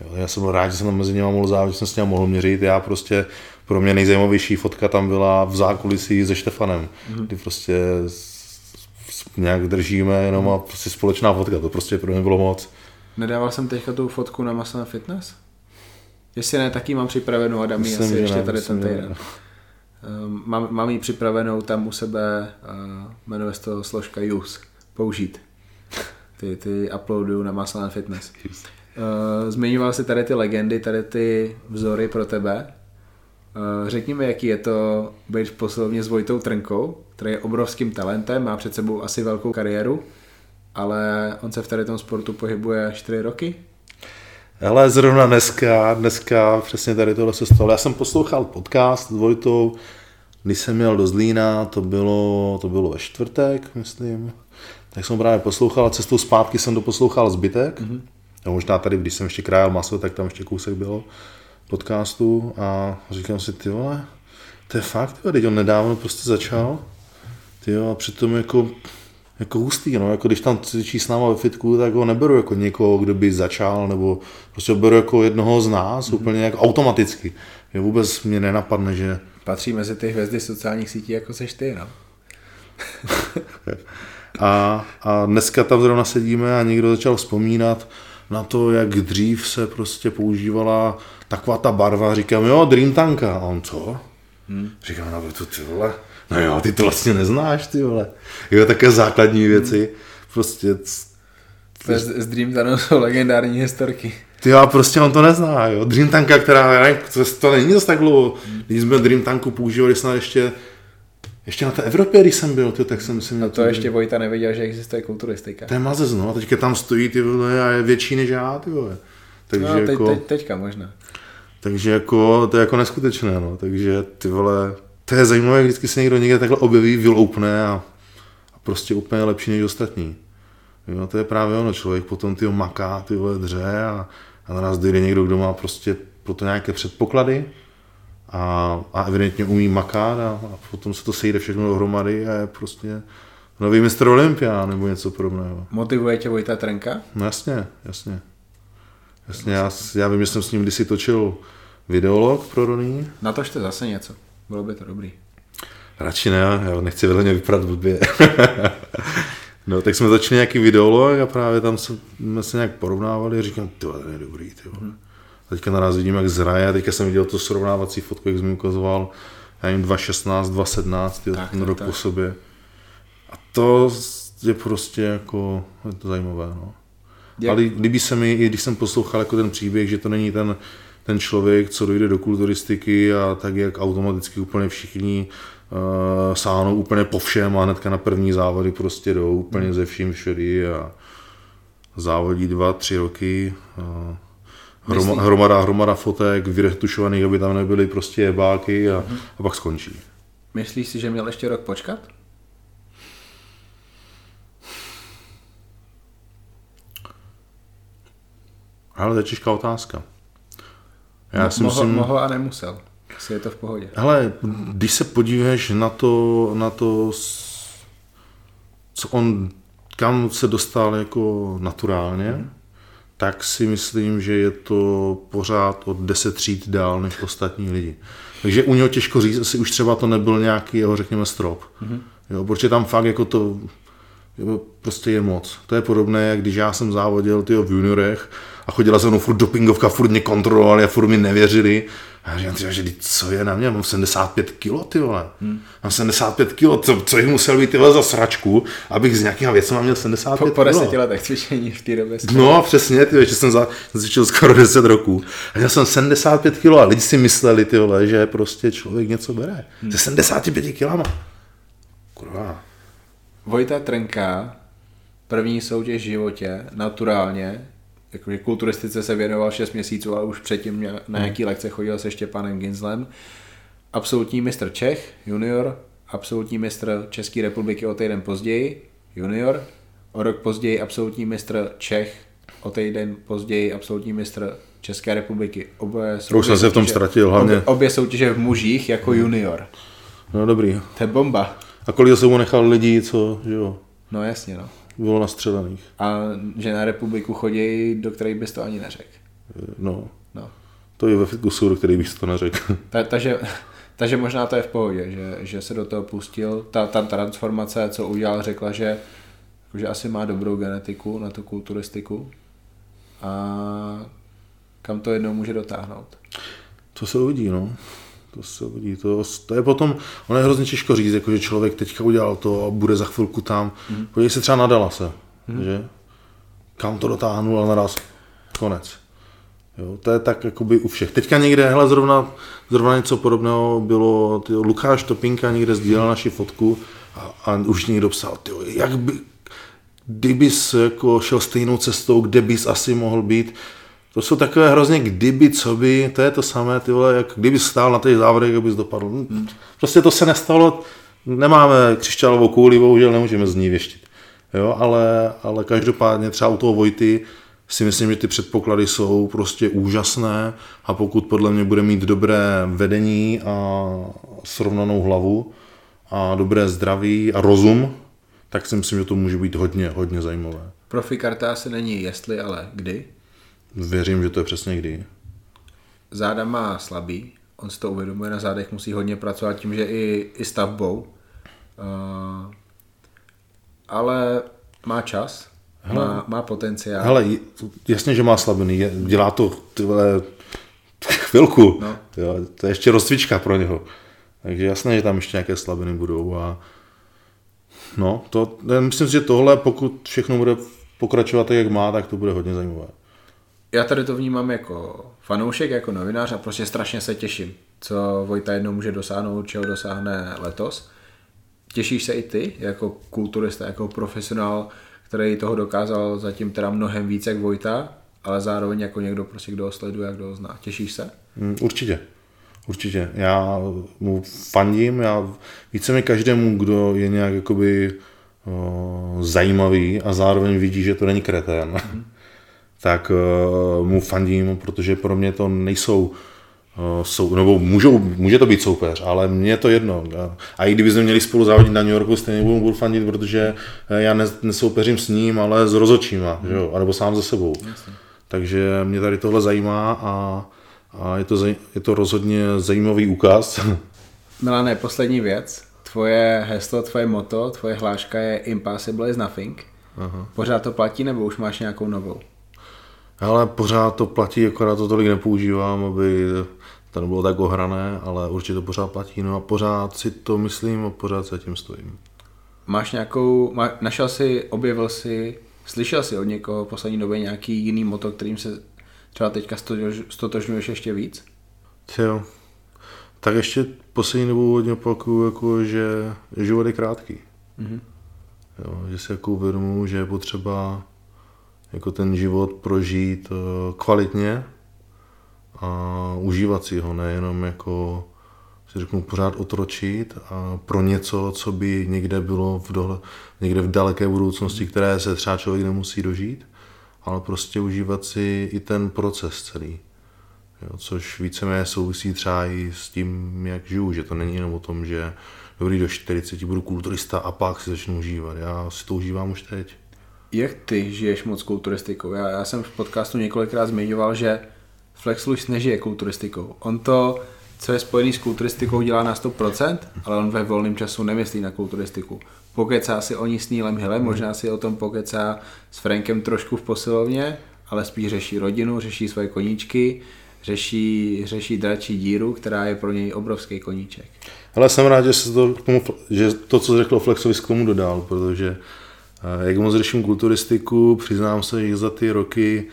Jo, já jsem byl rád, že jsem tam mezi nimi mohl závodit, že jsem s ním mohl měřit. Já prostě, pro mě nejzajímavější fotka tam byla v zákulisí se Štefanem, mm. kdy prostě nějak držíme jenom a prostě společná fotka, to prostě pro mě bylo moc. Nedával jsem teďka tu fotku na Muscle Fitness? Jestli ne, taky mám připravenou Adamí, Myslím, asi že ještě tady ten týden. Ehm, Mám, mám ji připravenou tam u sebe, uh, jmenuje se to složka Use, použít. Ty, ty uploaduju na Muscle and Fitness. Uh, zmiňoval si tady ty legendy, tady ty vzory pro tebe. Uh, řekni mi, jaký je to být v posilovně s Vojtou Trnkou, který je obrovským talentem, má před sebou asi velkou kariéru, ale on se v tady tom sportu pohybuje 4 roky. Ale zrovna dneska, dneska přesně tady tohle se stalo. Já jsem poslouchal podcast s Vojtou, když jsem měl do Zlína, to bylo, to bylo ve čtvrtek, myslím. Tak jsem právě poslouchal a cestou zpátky jsem to poslouchal zbytek. Mm-hmm. A možná tady, když jsem ještě krájel maso, tak tam ještě kousek bylo podcastu a říkám si, ty vole, to je fakt, teď on nedávno prostě začal. Ty jo, a přitom jako, jako hustý, no, jako když tam cvičí s náma ve fitku, tak ho neberu jako někoho, kdo by začal, nebo prostě ho beru jako jednoho z nás, mm-hmm. úplně jako automaticky. Jo, vůbec mě nenapadne, že Patří mezi ty hvězdy sociálních sítí, jako seš ty, no. A, a dneska tam zrovna sedíme a někdo začal vzpomínat na to, jak dřív se prostě používala taková ta barva. Říkám, jo, Dream Tanka. A on, co? Hmm. Říkám, no to ty vole. No jo, ty to vlastně neznáš, ty vole. Jo, také základní věci. Prostě, To je z, Dream Tunnel jsou legendární historky. ty jo, prostě on to nezná, jo. Dream Tanka, která, já nevím, to, to není zase tak dlouho. Když jsme Dream Tanku používali snad ještě ještě na té Evropě, když jsem byl, ty, tak jsem si měl No to ještě Vojta nevěděl, že existuje kulturistika. To je mazec, no. A teďka tam stojí, ty vole, a je větší než já, ty vole. Takže No, teď, jako, teď, teďka možná. takže jako, to je jako neskutečné, no. Takže ty vole, to je zajímavé, jak vždycky se někdo někde takhle objeví, vyloupne a, a prostě úplně lepší než ostatní. Jo, to je právě ono, člověk potom ty maká, ty vole dře a, a na nás dojde někdo, kdo má prostě pro to nějaké předpoklady a, a evidentně umí makat a, a potom se to sejde všechno dohromady a je prostě nový mistr Olympia nebo něco podobného. Motivuje tě Vojta Trenka? No jasně, jasně. Jasně, já, já vím, že jsem s ním kdysi točil videolog pro Roný. Natočte zase něco, bylo by to dobrý. Radši ne, já nechci vedle mě vypadat blbě. no, tak jsme začali nějaký videolog a právě tam jsme se nějak porovnávali a říkám, ty to je dobrý, ty hmm. A teďka naraz vidím, jak zraje, teďka jsem viděl to srovnávací fotku, jak jsem mi ukazoval, já jim 2.16, 2.17, tak, ten rok tak. po sobě. A to je prostě jako, je to zajímavé, no. Jak? Ale líbí se mi, i když jsem poslouchal jako ten příběh, že to není ten, ten člověk, co dojde do kulturistiky a tak, jak automaticky úplně všichni uh, sáhnou úplně po všem a hnedka na první závody prostě jdou úplně hmm. ze vším všudy a závodí dva, tři roky. Uh, hroma, hromada, hromada fotek vyretušovaných, aby tam nebyly prostě jebáky a, hmm. a pak skončí. Myslíš si, že měl ještě rok počkat? Ale to je těžká otázka. Já Mo- si mohl, myslím... mohl a nemusel. Asi je to v pohodě. Hele, když se podíváš na to, na to, co on, kam se dostal jako naturálně, hmm. tak si myslím, že je to pořád od deset tříd dál než ostatní lidi. Takže u něho těžko říct, asi už třeba to nebyl nějaký jeho, řekněme, strop. Hmm. Jo, protože tam fakt jako to prostě je moc. To je podobné, jak když já jsem závodil tyjo, v juniorech a chodila se mnou furt dopingovka, furt mě kontrolovali a furt mi nevěřili. A já říkám, tyjo, že co je na mě, mám 75 kilo, ty vole. Hmm. Mám 75 kilo, co, co jich musel být tyhle za sračku, abych z nějakýma věcma měl 75 po, po deseti letech cvičení v té době. No, přesně, ty, že jsem za, cvičil skoro 10 roků. A měl jsem 75 kilo a lidi si mysleli, ty vole, že prostě člověk něco bere. Hmm. Ze 75 kilama. Kurva. Vojta Trenka, první soutěž v životě, naturálně, jakože kulturistice se věnoval 6 měsíců, ale už předtím na hmm. nějaký lekce chodil se Štěpánem Ginzlem. Absolutní mistr Čech, junior, absolutní mistr České republiky o týden později, junior, o rok později absolutní mistr Čech, o týden později absolutní mistr České republiky. Obě Už jsem se v tom ztratil hlavně. Obě, obě soutěže v mužích jako junior. No dobrý. To je bomba. A kolik se mu nechal lidí, co, že jo? No jasně, no. Bylo nastřelených. A že na republiku chodí, do kterých bys to ani neřekl. No. no. To je ve fitnessu, do kterých bych to neřekl. Ta, takže, takže možná to je v pohodě, že, že se do toho pustil. Ta, ta transformace, co udělal, řekla, že, že asi má dobrou genetiku na tu kulturistiku. A kam to jednou může dotáhnout? To se uvidí, no. To se uvidí. To, to je potom, ono je hrozně těžko říct, jako, že člověk teďka udělal to a bude za chvilku tam. Mm. Podívej se třeba na Dalase, mm. že? Kam to dotáhnul a naraz konec. Jo, to je tak jakoby u všech. Teďka někde, hele, zrovna, zrovna něco podobného bylo, ty, Lukáš Topinka někde sdílel naši fotku a, a už někdo psal, ty, jak by, kdybys jako šel stejnou cestou, kde bys asi mohl být, to jsou takové hrozně kdyby, co by, to je to samé, ty vole, jak kdyby stál na těch závodech, jak bys dopadl. Hmm. Prostě to se nestalo, nemáme křišťálovou kouli, bohužel nemůžeme z ní věštit. Jo, ale, ale každopádně třeba u toho Vojty si myslím, že ty předpoklady jsou prostě úžasné a pokud podle mě bude mít dobré vedení a srovnanou hlavu a dobré zdraví a rozum, tak si myslím, že to může být hodně, hodně zajímavé. Profikarta asi není jestli, ale kdy? Věřím, že to je přesně kdy. Záda má slabý, on si to uvědomuje, na zádech musí hodně pracovat tím, že i, i stavbou. Uh, ale má čas, hele, má, má potenciál. Hele, jasně, že má slabiny, dělá to tyhle, chvilku. No. Jo, to je ještě rozcvička pro něho. Takže jasné, že tam ještě nějaké slabiny budou. A no, to, myslím si, že tohle, pokud všechno bude pokračovat tak, jak má, tak to bude hodně zajímavé já tady to vnímám jako fanoušek, jako novinář a prostě strašně se těším, co Vojta jednou může dosáhnout, čeho dosáhne letos. Těšíš se i ty, jako kulturista, jako profesionál, který toho dokázal zatím teda mnohem víc jak Vojta, ale zároveň jako někdo, prostě, kdo ho sleduje a kdo ho zná. Těšíš se? Mm, určitě. Určitě. Já mu fandím, já více mi každému, kdo je nějak jakoby o, zajímavý a zároveň vidí, že to není kretén. Mm-hmm tak uh, mu fandím, protože pro mě to nejsou uh, sou, nebo můžou, může to být soupeř, ale mně je to jedno. A i kdybychom měli spolu závodit na New Yorku, stejně budu, budu fandit, protože já nesoupeřím s ním, ale s rozočíma, hmm. že jo? anebo sám ze sebou. Jasně. Takže mě tady tohle zajímá a, a je, to, je to rozhodně zajímavý úkaz. Milané, poslední věc. Tvoje heslo, tvoje moto, tvoje hláška je Impossible is nothing. Aha. Pořád to platí nebo už máš nějakou novou? Ale pořád to platí, akorát to tolik nepoužívám, aby to nebylo tak ohrané, ale určitě to pořád platí. No a pořád si to myslím a pořád se tím stojím. Máš nějakou, má, našel jsi, objevil jsi, slyšel jsi od někoho v poslední době nějaký jiný moto, kterým se třeba teďka stotožňuješ ještě víc? Jo. Tak ještě poslední dobu hodně opakuju, jako, že život je krátký. Mm-hmm. Jo, že si jako uvědomuji, že je potřeba jako ten život prožít eh, kvalitně a užívat si ho, nejenom jako si řeknu pořád otročit a pro něco, co by někde bylo v, dohle, někde v daleké budoucnosti, které se třeba člověk nemusí dožít, ale prostě užívat si i ten proces celý. Jo, což víceméně souvisí třeba i s tím, jak žiju, že to není jenom o tom, že dobrý do 40 budu kulturista a pak si začnu užívat. Já si to užívám už teď. Jak ty žiješ moc kulturistikou? Já, já jsem v podcastu několikrát zmiňoval, že Flex Luis nežije kulturistikou. On to, co je spojený s kulturistikou, dělá na 100%, ale on ve volném času nemyslí na kulturistiku. Pokecá si o ní s Neilem Hillem, možná si o tom pokecá s Frankem trošku v posilovně, ale spíš řeší rodinu, řeší svoje koníčky, řeší, řeší dračí díru, která je pro něj obrovský koníček. Ale jsem rád, že, se to, k tomu, že to, co řekl Flexovi, k tomu dodal, protože jak moc řeším kulturistiku, přiznám se, že za ty roky,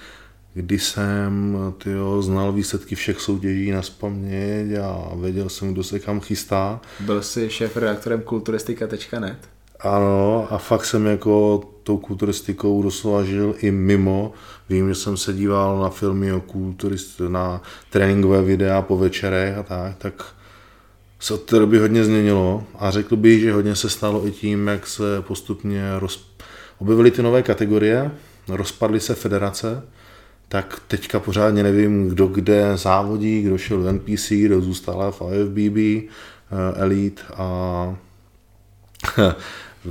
kdy jsem tyjo, znal výsledky všech soutěží na spaměť a věděl jsem, kdo se kam chystá. Byl jsi šéf redaktorem kulturistika.net? Ano, a fakt jsem jako tou kulturistikou doslova žil i mimo. Vím, že jsem se díval na filmy o kulturist, na tréninkové videa po večerech a tak, tak se od té doby hodně změnilo a řekl bych, že hodně se stalo i tím, jak se postupně roz... objevily ty nové kategorie, rozpadly se federace, tak teďka pořádně nevím, kdo kde závodí, kdo šel v NPC, kdo zůstal v IFBB, eh, Elite a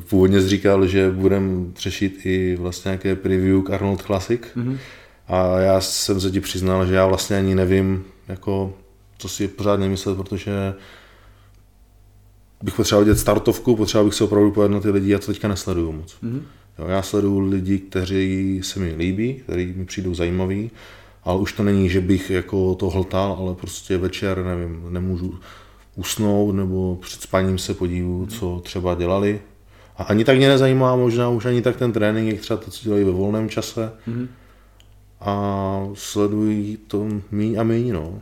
původně říkal, že budem řešit i vlastně nějaké preview k Arnold Classic mm-hmm. a já jsem se ti přiznal, že já vlastně ani nevím, jako, co si pořád nemyslet, protože bych potřeboval dělat startovku, potřeboval bych se opravdu pojet na ty lidi, já to teďka nesleduju moc. Mm-hmm. Jo, já sleduju lidi, kteří se mi líbí, kteří mi přijdou zajímaví, ale už to není, že bych jako to hltal, ale prostě večer, nevím, nemůžu usnout nebo před spaním se podívu, co třeba dělali. A ani tak mě nezajímá možná už ani tak ten trénink, jak třeba to, co dělají ve volném čase. Mm-hmm. A sledují to míň a míň, no.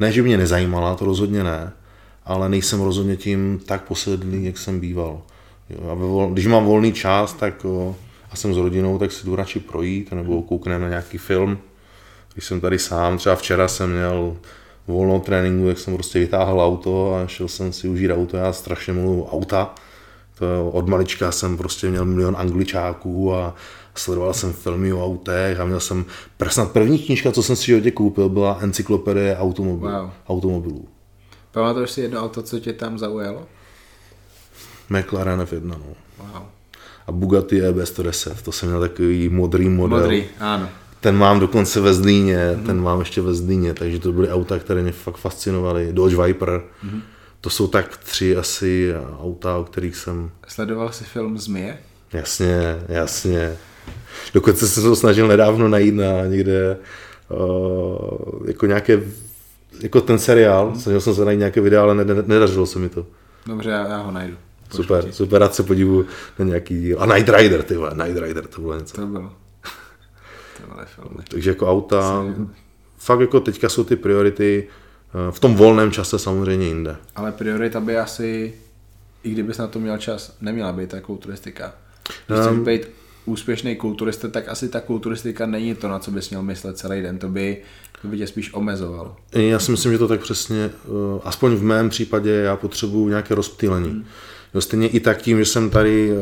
Ne, že mě nezajímala, to rozhodně ne, ale nejsem rozhodně tím tak posedlý, jak jsem býval. Jo, a vol, když mám volný čas, tak o, a jsem s rodinou, tak si jdu radši projít, nebo koukneme na nějaký film. Když jsem tady sám, třeba včera jsem měl volnou tréninku, jak jsem prostě vytáhl auto a šel jsem si užít auto, já strašně miluji auta. To od malička jsem prostě měl milion angličáků a sledoval jsem filmy o autech a měl jsem, snad první knížka, co jsem si životě koupil, byla encyklopedie automobil, wow. automobilů. Pamatuješ si jedno auto, co tě tam zaujalo? McLaren F1, no. Wow. A Bugatti EB110, to jsem měl takový modrý model. Modrý, ano. Ten mám dokonce ve Zlíně, mm-hmm. ten mám ještě ve Zlíně, takže to byly auta, které mě fakt fascinovaly. Dodge Viper. Mm-hmm. To jsou tak tři asi auta, o kterých jsem... Sledoval jsi film Zmije? Jasně, jasně. Dokonce jsem se to snažil nedávno najít na někde uh, jako nějaké jako ten seriál, mm. snažil jsem se najít nějaké videa, ale nedařilo se mi to. Dobře, já, já ho najdu. Super, Počkej. super, rád se podívu na nějaký díl. A Night Rider, ty vole, Night Rider, to bylo něco. To bylo. To bylo filmy. Takže jako auta, fakt jako teďka jsou ty priority eh, v tom volném čase samozřejmě jinde. Ale priorita by asi, i kdybys na to měl čas, neměla být ta kulturistika. Když um, být úspěšný kulturista, tak asi ta kulturistika není to, na co bys měl myslet celý den. To by, to by tě spíš omezovalo. Já si myslím, že to tak přesně, eh, aspoň v mém případě, já potřebuji nějaké rozptýlení. Hmm. Jo, stejně i tak tím, že jsem tady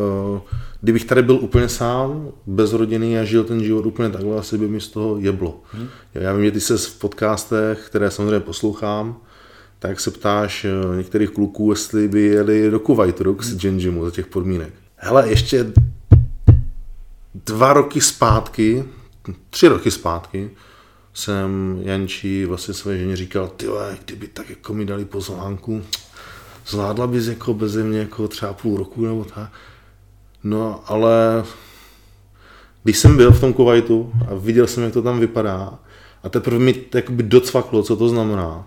kdybych tady byl úplně sám, bez rodiny a žil ten život úplně takhle, asi by mi z toho jeblo. Hmm. Já vím, že ty se v podcastech, které samozřejmě poslouchám, tak se ptáš eh, některých kluků, jestli by jeli do Kuwaitu, do Oxygen za těch podmínek. Hele, ještě dva roky zpátky, tři roky zpátky, jsem Jančí vlastně své ženě říkal, ty kdyby tak jako mi dali pozvánku, zvládla bys jako bez mě jako třeba půl roku nebo tak. No, ale když jsem byl v tom Kuwaitu a viděl jsem, jak to tam vypadá, a teprve mi jakoby docvaklo, co to znamená.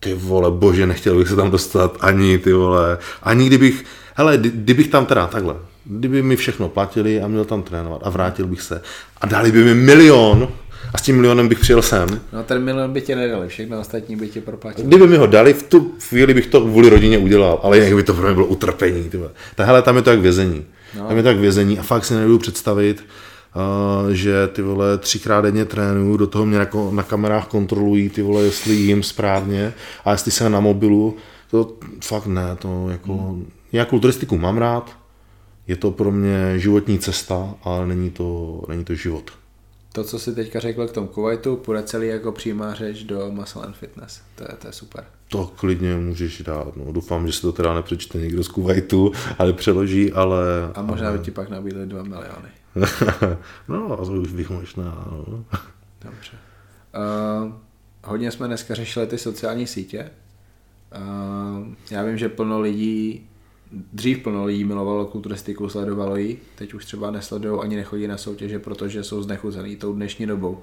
Ty vole, bože, nechtěl bych se tam dostat ani, ty vole, ani kdybych, hele, kdybych tam teda takhle, kdyby mi všechno platili a měl tam trénovat a vrátil bych se a dali by mi milion, a s tím milionem bych přijel sem. No ten milion by tě nedali, všechno ostatní by tě proplatili. Kdyby mi ho dali, v tu chvíli bych to kvůli rodině udělal, ale jinak by to pro mě bylo utrpení. Tahle tam je to jak vězení. No. Tam je to jak vězení a fakt si nebudu představit, Uh, že ty vole třikrát denně trénuju, do toho mě jako na kamerách kontrolují ty vole, jestli jim správně a jestli jsem na mobilu, to fakt ne, to jako, hmm. já kulturistiku mám rád, je to pro mě životní cesta, ale není to, není to život to, co si teďka řekl k tomu Kuwaitu, půjde celý jako přímá řeč do Muscle and Fitness. To je, to je super. To klidně můžeš dát. No, doufám, že si to teda nepřečte někdo z Kuwaitu, ale přeloží, ale... A možná ale... by ti pak nabídli 2 miliony. no, a to už bych možná. No. Dobře. Uh, hodně jsme dneska řešili ty sociální sítě. Uh, já vím, že plno lidí dřív plno lidí milovalo kulturistiku, sledovalo ji, teď už třeba nesledují ani nechodí na soutěže, protože jsou znechuzený tou dnešní dobou.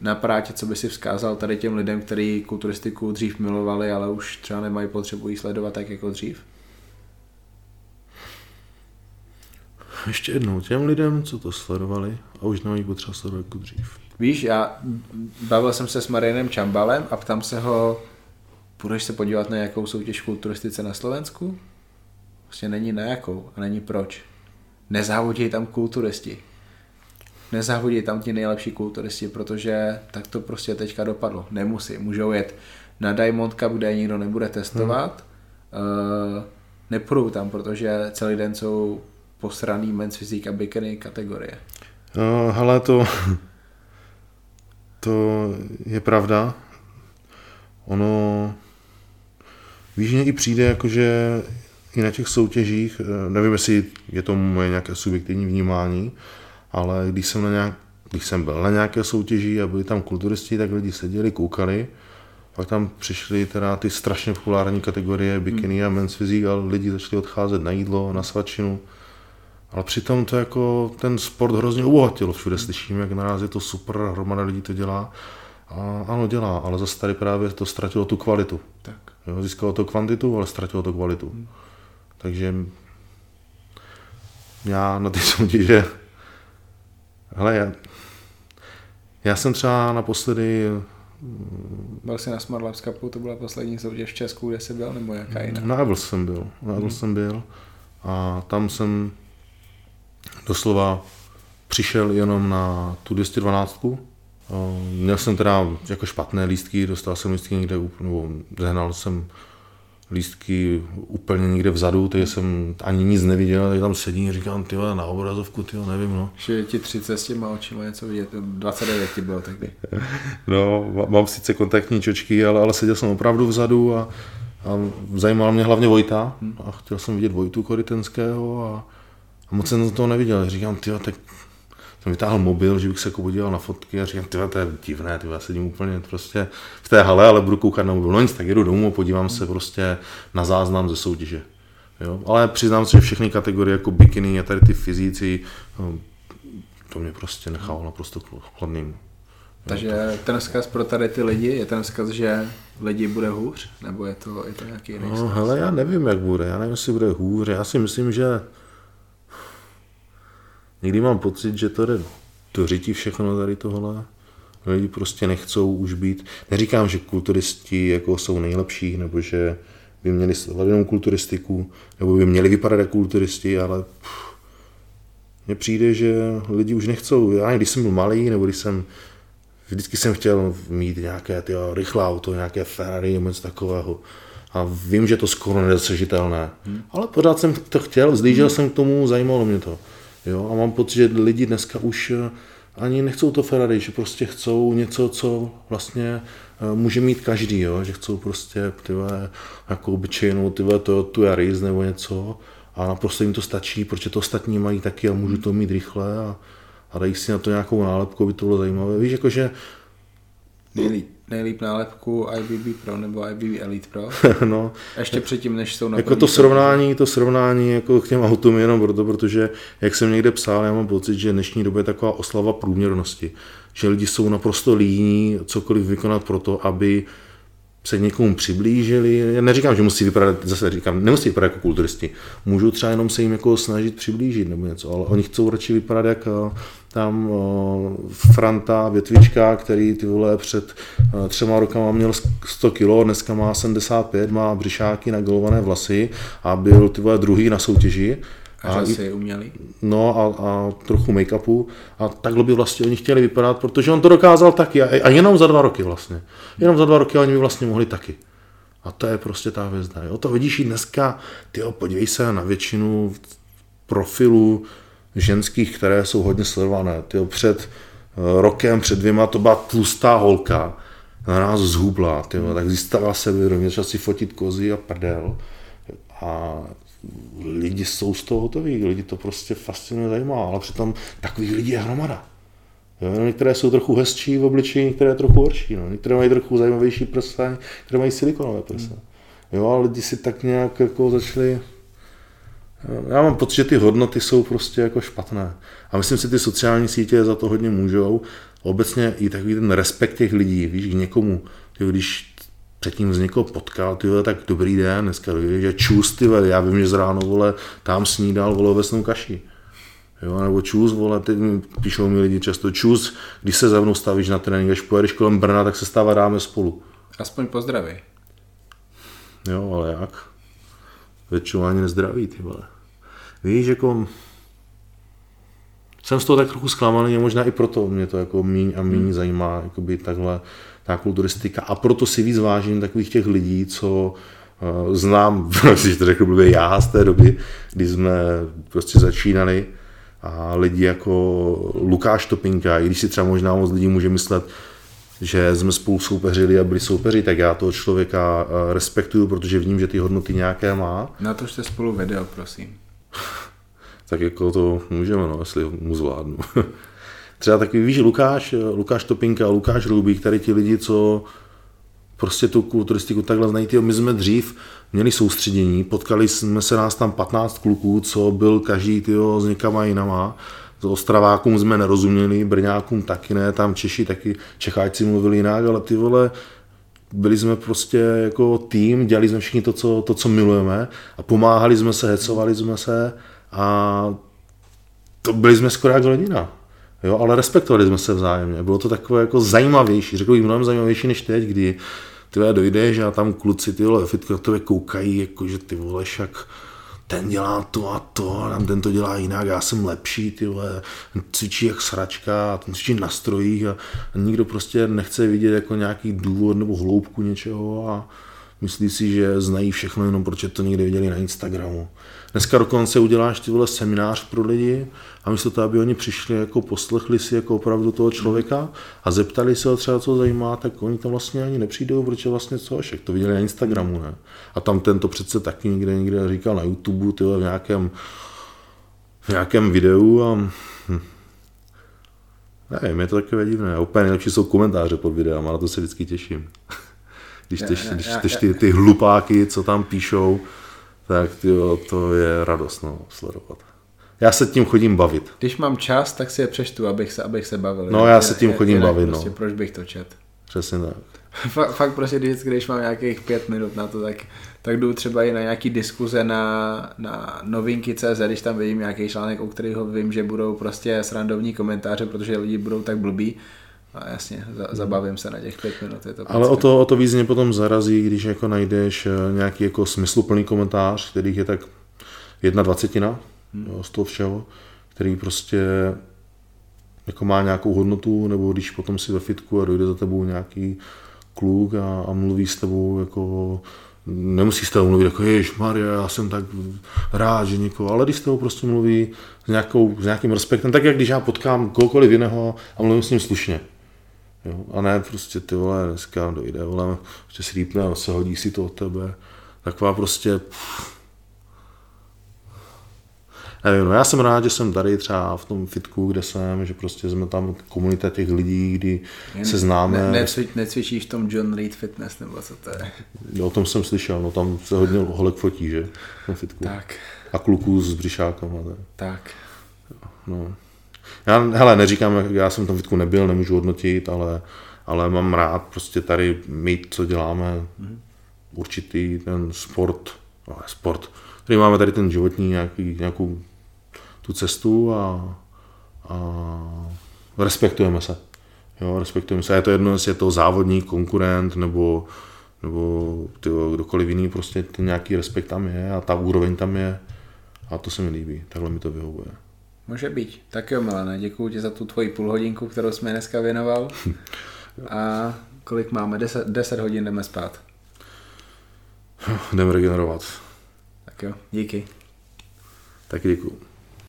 Na prátě, co by si vzkázal tady těm lidem, kteří kulturistiku dřív milovali, ale už třeba nemají potřebu jí sledovat tak jako dřív? Ještě jednou, těm lidem, co to sledovali a už nemají potřeba sledovat jako dřív. Víš, já bavil jsem se s Marinem Čambalem a ptám se ho, půjdeš se podívat na nějakou soutěž kulturistice na Slovensku? Prostě není na jakou a není proč. Nezávodí tam kulturisti. Nezávodí tam ti nejlepší kulturisti, protože tak to prostě teďka dopadlo. Nemusí. Můžou jet na Diamond Cup, kde nikdo nebude testovat. Hmm. Uh, nepůjdou tam, protože celý den jsou posraný men's physique a bikini kategorie. No, hele, to, to je pravda. Ono, víš, že i přijde, jakože i na těch soutěžích, eh, nevím, jestli je to moje nějaké subjektivní vnímání, ale když jsem, na nějak, když jsem byl na nějaké soutěži a byli tam kulturisti, tak lidi seděli, koukali, pak tam přišly teda ty strašně populární kategorie bikini a men's physique a lidi začali odcházet na jídlo, na svačinu. Ale přitom to jako ten sport hrozně obohatilo. Všude slyším, jak naraz je to super, hromada lidí to dělá. A ano, dělá, ale zase tady právě to ztratilo tu kvalitu. Tak. Jo, získalo to kvantitu, ale ztratilo to kvalitu. Hmm. Takže já na ty soutěže, hele, já, já jsem třeba naposledy byl jsi na Smart Labs Cupu, to byla poslední soutěž v Česku, kde jsi byl, nebo jaká jiná? Na Evels jsem byl, na Evels hmm. jsem byl a tam jsem doslova přišel jenom na tu 212. Měl jsem teda jako špatné lístky, dostal jsem lístky někde, nebo zehnal jsem lístky úplně někde vzadu, takže jsem ani nic neviděl, tak tam sedím a říkám, ty na obrazovku, ty nevím, no. Že je ti 30 s těma očima něco vidět, 29 ti bylo tehdy. no, mám sice kontaktní čočky, ale, ale seděl jsem opravdu vzadu a, a zajímal mě hlavně Vojta hmm. a chtěl jsem vidět Vojtu Korytenského a, a moc jsem to neviděl. Říkám, ty tak jsem vytáhl mobil, že bych se jako podíval na fotky a říkám, ty to je divné, ty já sedím úplně prostě v té hale, ale budu koukat na mobil. No nic, tak jedu domů a podívám se prostě na záznam ze soutěže. Jo? Ale přiznám se, že všechny kategorie jako bikiny a tady ty fyzíci, no, to mě prostě nechalo naprosto chladným. Takže ten vzkaz pro tady ty lidi, je ten vzkaz, že lidi bude hůř? Nebo je to, je to nějaký jiný no, hele, já nevím, jak bude. Já nevím, jestli bude hůř. Já si myslím, že Někdy mám pocit, že to jde do řití všechno tady tohle. Lidi prostě nechcou už být, neříkám, že kulturisti jako jsou nejlepší, nebo že by měli sledovat jenom kulturistiku, nebo by měli vypadat jako kulturisti, ale mně přijde, že lidi už nechcou. Já když jsem byl malý, nebo když jsem vždycky jsem chtěl mít nějaké ty rychlé auto, nějaké Ferrari nebo něco takového. A a vím, že to skoro nedosažitelné. Hmm. Ale pořád jsem to chtěl, zlížel hmm. jsem k tomu, zajímalo mě to. Jo? A mám pocit, že lidi dneska už eh, ani nechcou to Ferrari, že prostě chcou něco, co vlastně eh, může mít každý, jo? že chcou prostě tyhle, jako obyčejnou tyhle Toyota Yaris nebo něco a naprosto jim to stačí, protože to ostatní mají taky a můžu to mít rychle a, a dají si na to nějakou nálepku, aby to bylo zajímavé. Víš, jakože Nejlíp, nejlíp nálepku IBB Pro nebo IBB Elite Pro. no. Ještě předtím, než jsou na Jako to srovnání, to srovnání jako k těm autům jenom proto, protože jak jsem někde psal, já mám pocit, že dnešní době je taková oslava průměrnosti. Že lidi jsou naprosto líní cokoliv vykonat pro to, aby se někomu přiblížili. Já neříkám, že musí vypadat, zase říkám, nemusí vypadat jako kulturisti. Můžou třeba jenom se jim jako snažit přiblížit nebo něco, ale oni chcou radši vypadat jak eh, tam eh, Franta Větvička, který ty vole před eh, třema rokama měl 100 kg, dneska má 75, má břišáky na golované vlasy a byl ty vole druhý na soutěži. A, si uměli? No a, a trochu make-upu. A takhle by vlastně oni chtěli vypadat, protože on to dokázal taky. A, a jenom za dva roky vlastně. Jenom za dva roky oni by vlastně mohli taky. A to je prostě ta hvězda. Jo? To vidíš i dneska, ty podívej se na většinu profilů ženských, které jsou hodně sledované. Tyjo, před eh, rokem, před dvěma to byla tlustá holka, na nás zhubla, tyjo, tak zjistila se vědomě, začala si fotit kozy a prdel. A lidi jsou z toho hotoví, lidi to prostě fascinuje zajímá, ale přitom takových lidí je hromada. Jo, některé jsou trochu hezčí v obličeji, některé trochu horší. No. Některé mají trochu zajímavější prsa, některé mají silikonové prsa. Jo, a lidi si tak nějak jako začali já mám pocit, že ty hodnoty jsou prostě jako špatné. A myslím si, ty sociální sítě za to hodně můžou. Obecně i takový ten respekt těch lidí, víš, k někomu, když předtím z někoho potkal, ty vole, tak dobrý den, dneska že čus, ty vole, já vím, že z ráno, vole, tam snídal, vole, ovesnou kaši. Jo, nebo čus, vole, mi píšou mi lidi často, čus, když se za mnou stavíš na trénink, až pojedeš kolem Brna, tak se stává dáme spolu. Aspoň pozdraví. Jo, ale jak? Většinou ani nezdraví, ty vole. Víš, jako jsem z toho tak trochu zklamaný, možná i proto mě to jako míň a míň hmm. zajímá, jakoby takhle ta kulturistika. A proto si víc vážím takových těch lidí, co uh, znám, když to řekl blbě já z té doby, kdy jsme prostě začínali a lidi jako Lukáš Topinka, i když si třeba možná moc lidí může myslet, že jsme spolu soupeřili a byli soupeři, tak já toho člověka eh, respektuju, protože vím, že ty hodnoty nějaké má. Na to jste spolu video, prosím. tak jako to můžeme, no, jestli mu zvládnu. Třeba taky, víš, Lukáš, Lukáš Topinka Lukáš Rubík, tady ti lidi, co prostě tu kulturistiku takhle znají, tyjo, my jsme dřív měli soustředění, potkali jsme se nás tam 15 kluků, co byl každý tyjo, s někama jinama, s Ostravákům jsme nerozuměli, Brňákům taky ne, tam Češi taky, Čecháci mluvili jinak, ale ty vole, byli jsme prostě jako tým, dělali jsme všichni to, co, to, co milujeme a pomáhali jsme se, hecovali jsme se a to byli jsme skoro jak rodina. Jo, ale respektovali jsme se vzájemně. Bylo to takové jako zajímavější, řekl bych mnohem zajímavější než teď, kdy ty dojdeš a tam kluci ty vole fitko na tebe koukají, jako že ty vole však ten dělá to a to, a ten to dělá jinak, já jsem lepší, ty vole, cvičí jak sračka, a ten cvičí na strojích a, a nikdo prostě nechce vidět jako nějaký důvod nebo hloubku něčeho a myslí si, že znají všechno jenom protože to někde viděli na Instagramu. Dneska dokonce uděláš ty vole seminář pro lidi a místo toho, aby oni přišli, jako poslechli si jako opravdu toho člověka a zeptali se ho třeba, co zajímá, tak oni tam vlastně ani nepřijdou, protože vlastně co, však to viděli na Instagramu, ne? A tam tento přece taky někde někde říkal na YouTube, tyhle v nějakém, v nějakém videu a hm. Nevím, je to takové divné. Úplně nejlepší jsou komentáře pod videem, a na to se vždycky těším. Když ty, když, když ty, ty hlupáky, co tam píšou, tak tyjo, to je radost no, sledovat. Já se tím chodím bavit. Když mám čas, tak si je přečtu, abych se, abych se bavil. No, já se tím chodím jinak, bavit, prostě, no. Proč bych to čet? Přesně tak. fakt, fakt prostě vždycky, když mám nějakých pět minut na to, tak, tak jdu třeba i na nějaký diskuze na, na novinky CZ, když tam vidím nějaký článek, u kterého vím, že budou prostě srandovní komentáře, protože lidi budou tak blbí, a jasně, zabavím se na těch pět minut. Je to Ale o to, o to víc mě potom zarazí, když jako najdeš eh, nějaký jako smysluplný komentář, kterých je tak jedna dvacetina hmm. jo, z toho všeho, který prostě jako má nějakou hodnotu, nebo když potom si ve fitku a dojde za tebou nějaký kluk a, a mluví s tebou jako nemusí s tebou mluvit jako Jež Maria, já jsem tak rád, že někoho, ale když s tebou prostě mluví s, nějakou, s nějakým respektem, tak jak když já potkám kohokoliv jiného a mluvím s ním slušně. Jo? A ne prostě ty vole, dneska dojde, vole, prostě si rýpne a se hodí si to od tebe. Taková prostě, pff, nevím, no já jsem rád, že jsem tady třeba v tom fitku, kde jsem, že prostě jsme tam komunita těch lidí, kdy Jen se známe. Ne, necvič, necvičíš v tom John Reed Fitness, nebo co to je? Jo, o tom jsem slyšel, no tam se hodně holek fotí, že, v tom fitku. Tak. A kluků s břišákem. Tak. tak. No. Já, hele, neříkám, já jsem v tom fitku nebyl, nemůžu hodnotit, ale, ale mám rád prostě tady mít, co děláme, mm. určitý ten sport, no, sport, který máme tady ten životní nějaký, nějakou tu cestu a, a respektujeme se. Jo, respektujeme se. A je to jedno, jestli je to závodník, konkurent nebo, nebo tyjo, kdokoliv jiný, prostě ten nějaký respekt tam je a ta úroveň tam je a to se mi líbí, takhle mi to vyhovuje. Může být. Tak jo, Milane, děkuji ti za tu tvoji půlhodinku, kterou jsme dneska věnoval. A kolik máme? 10, 10 hodin jdeme spát. Jdeme regenerovat. Tak jo, díky. Tak děkuji.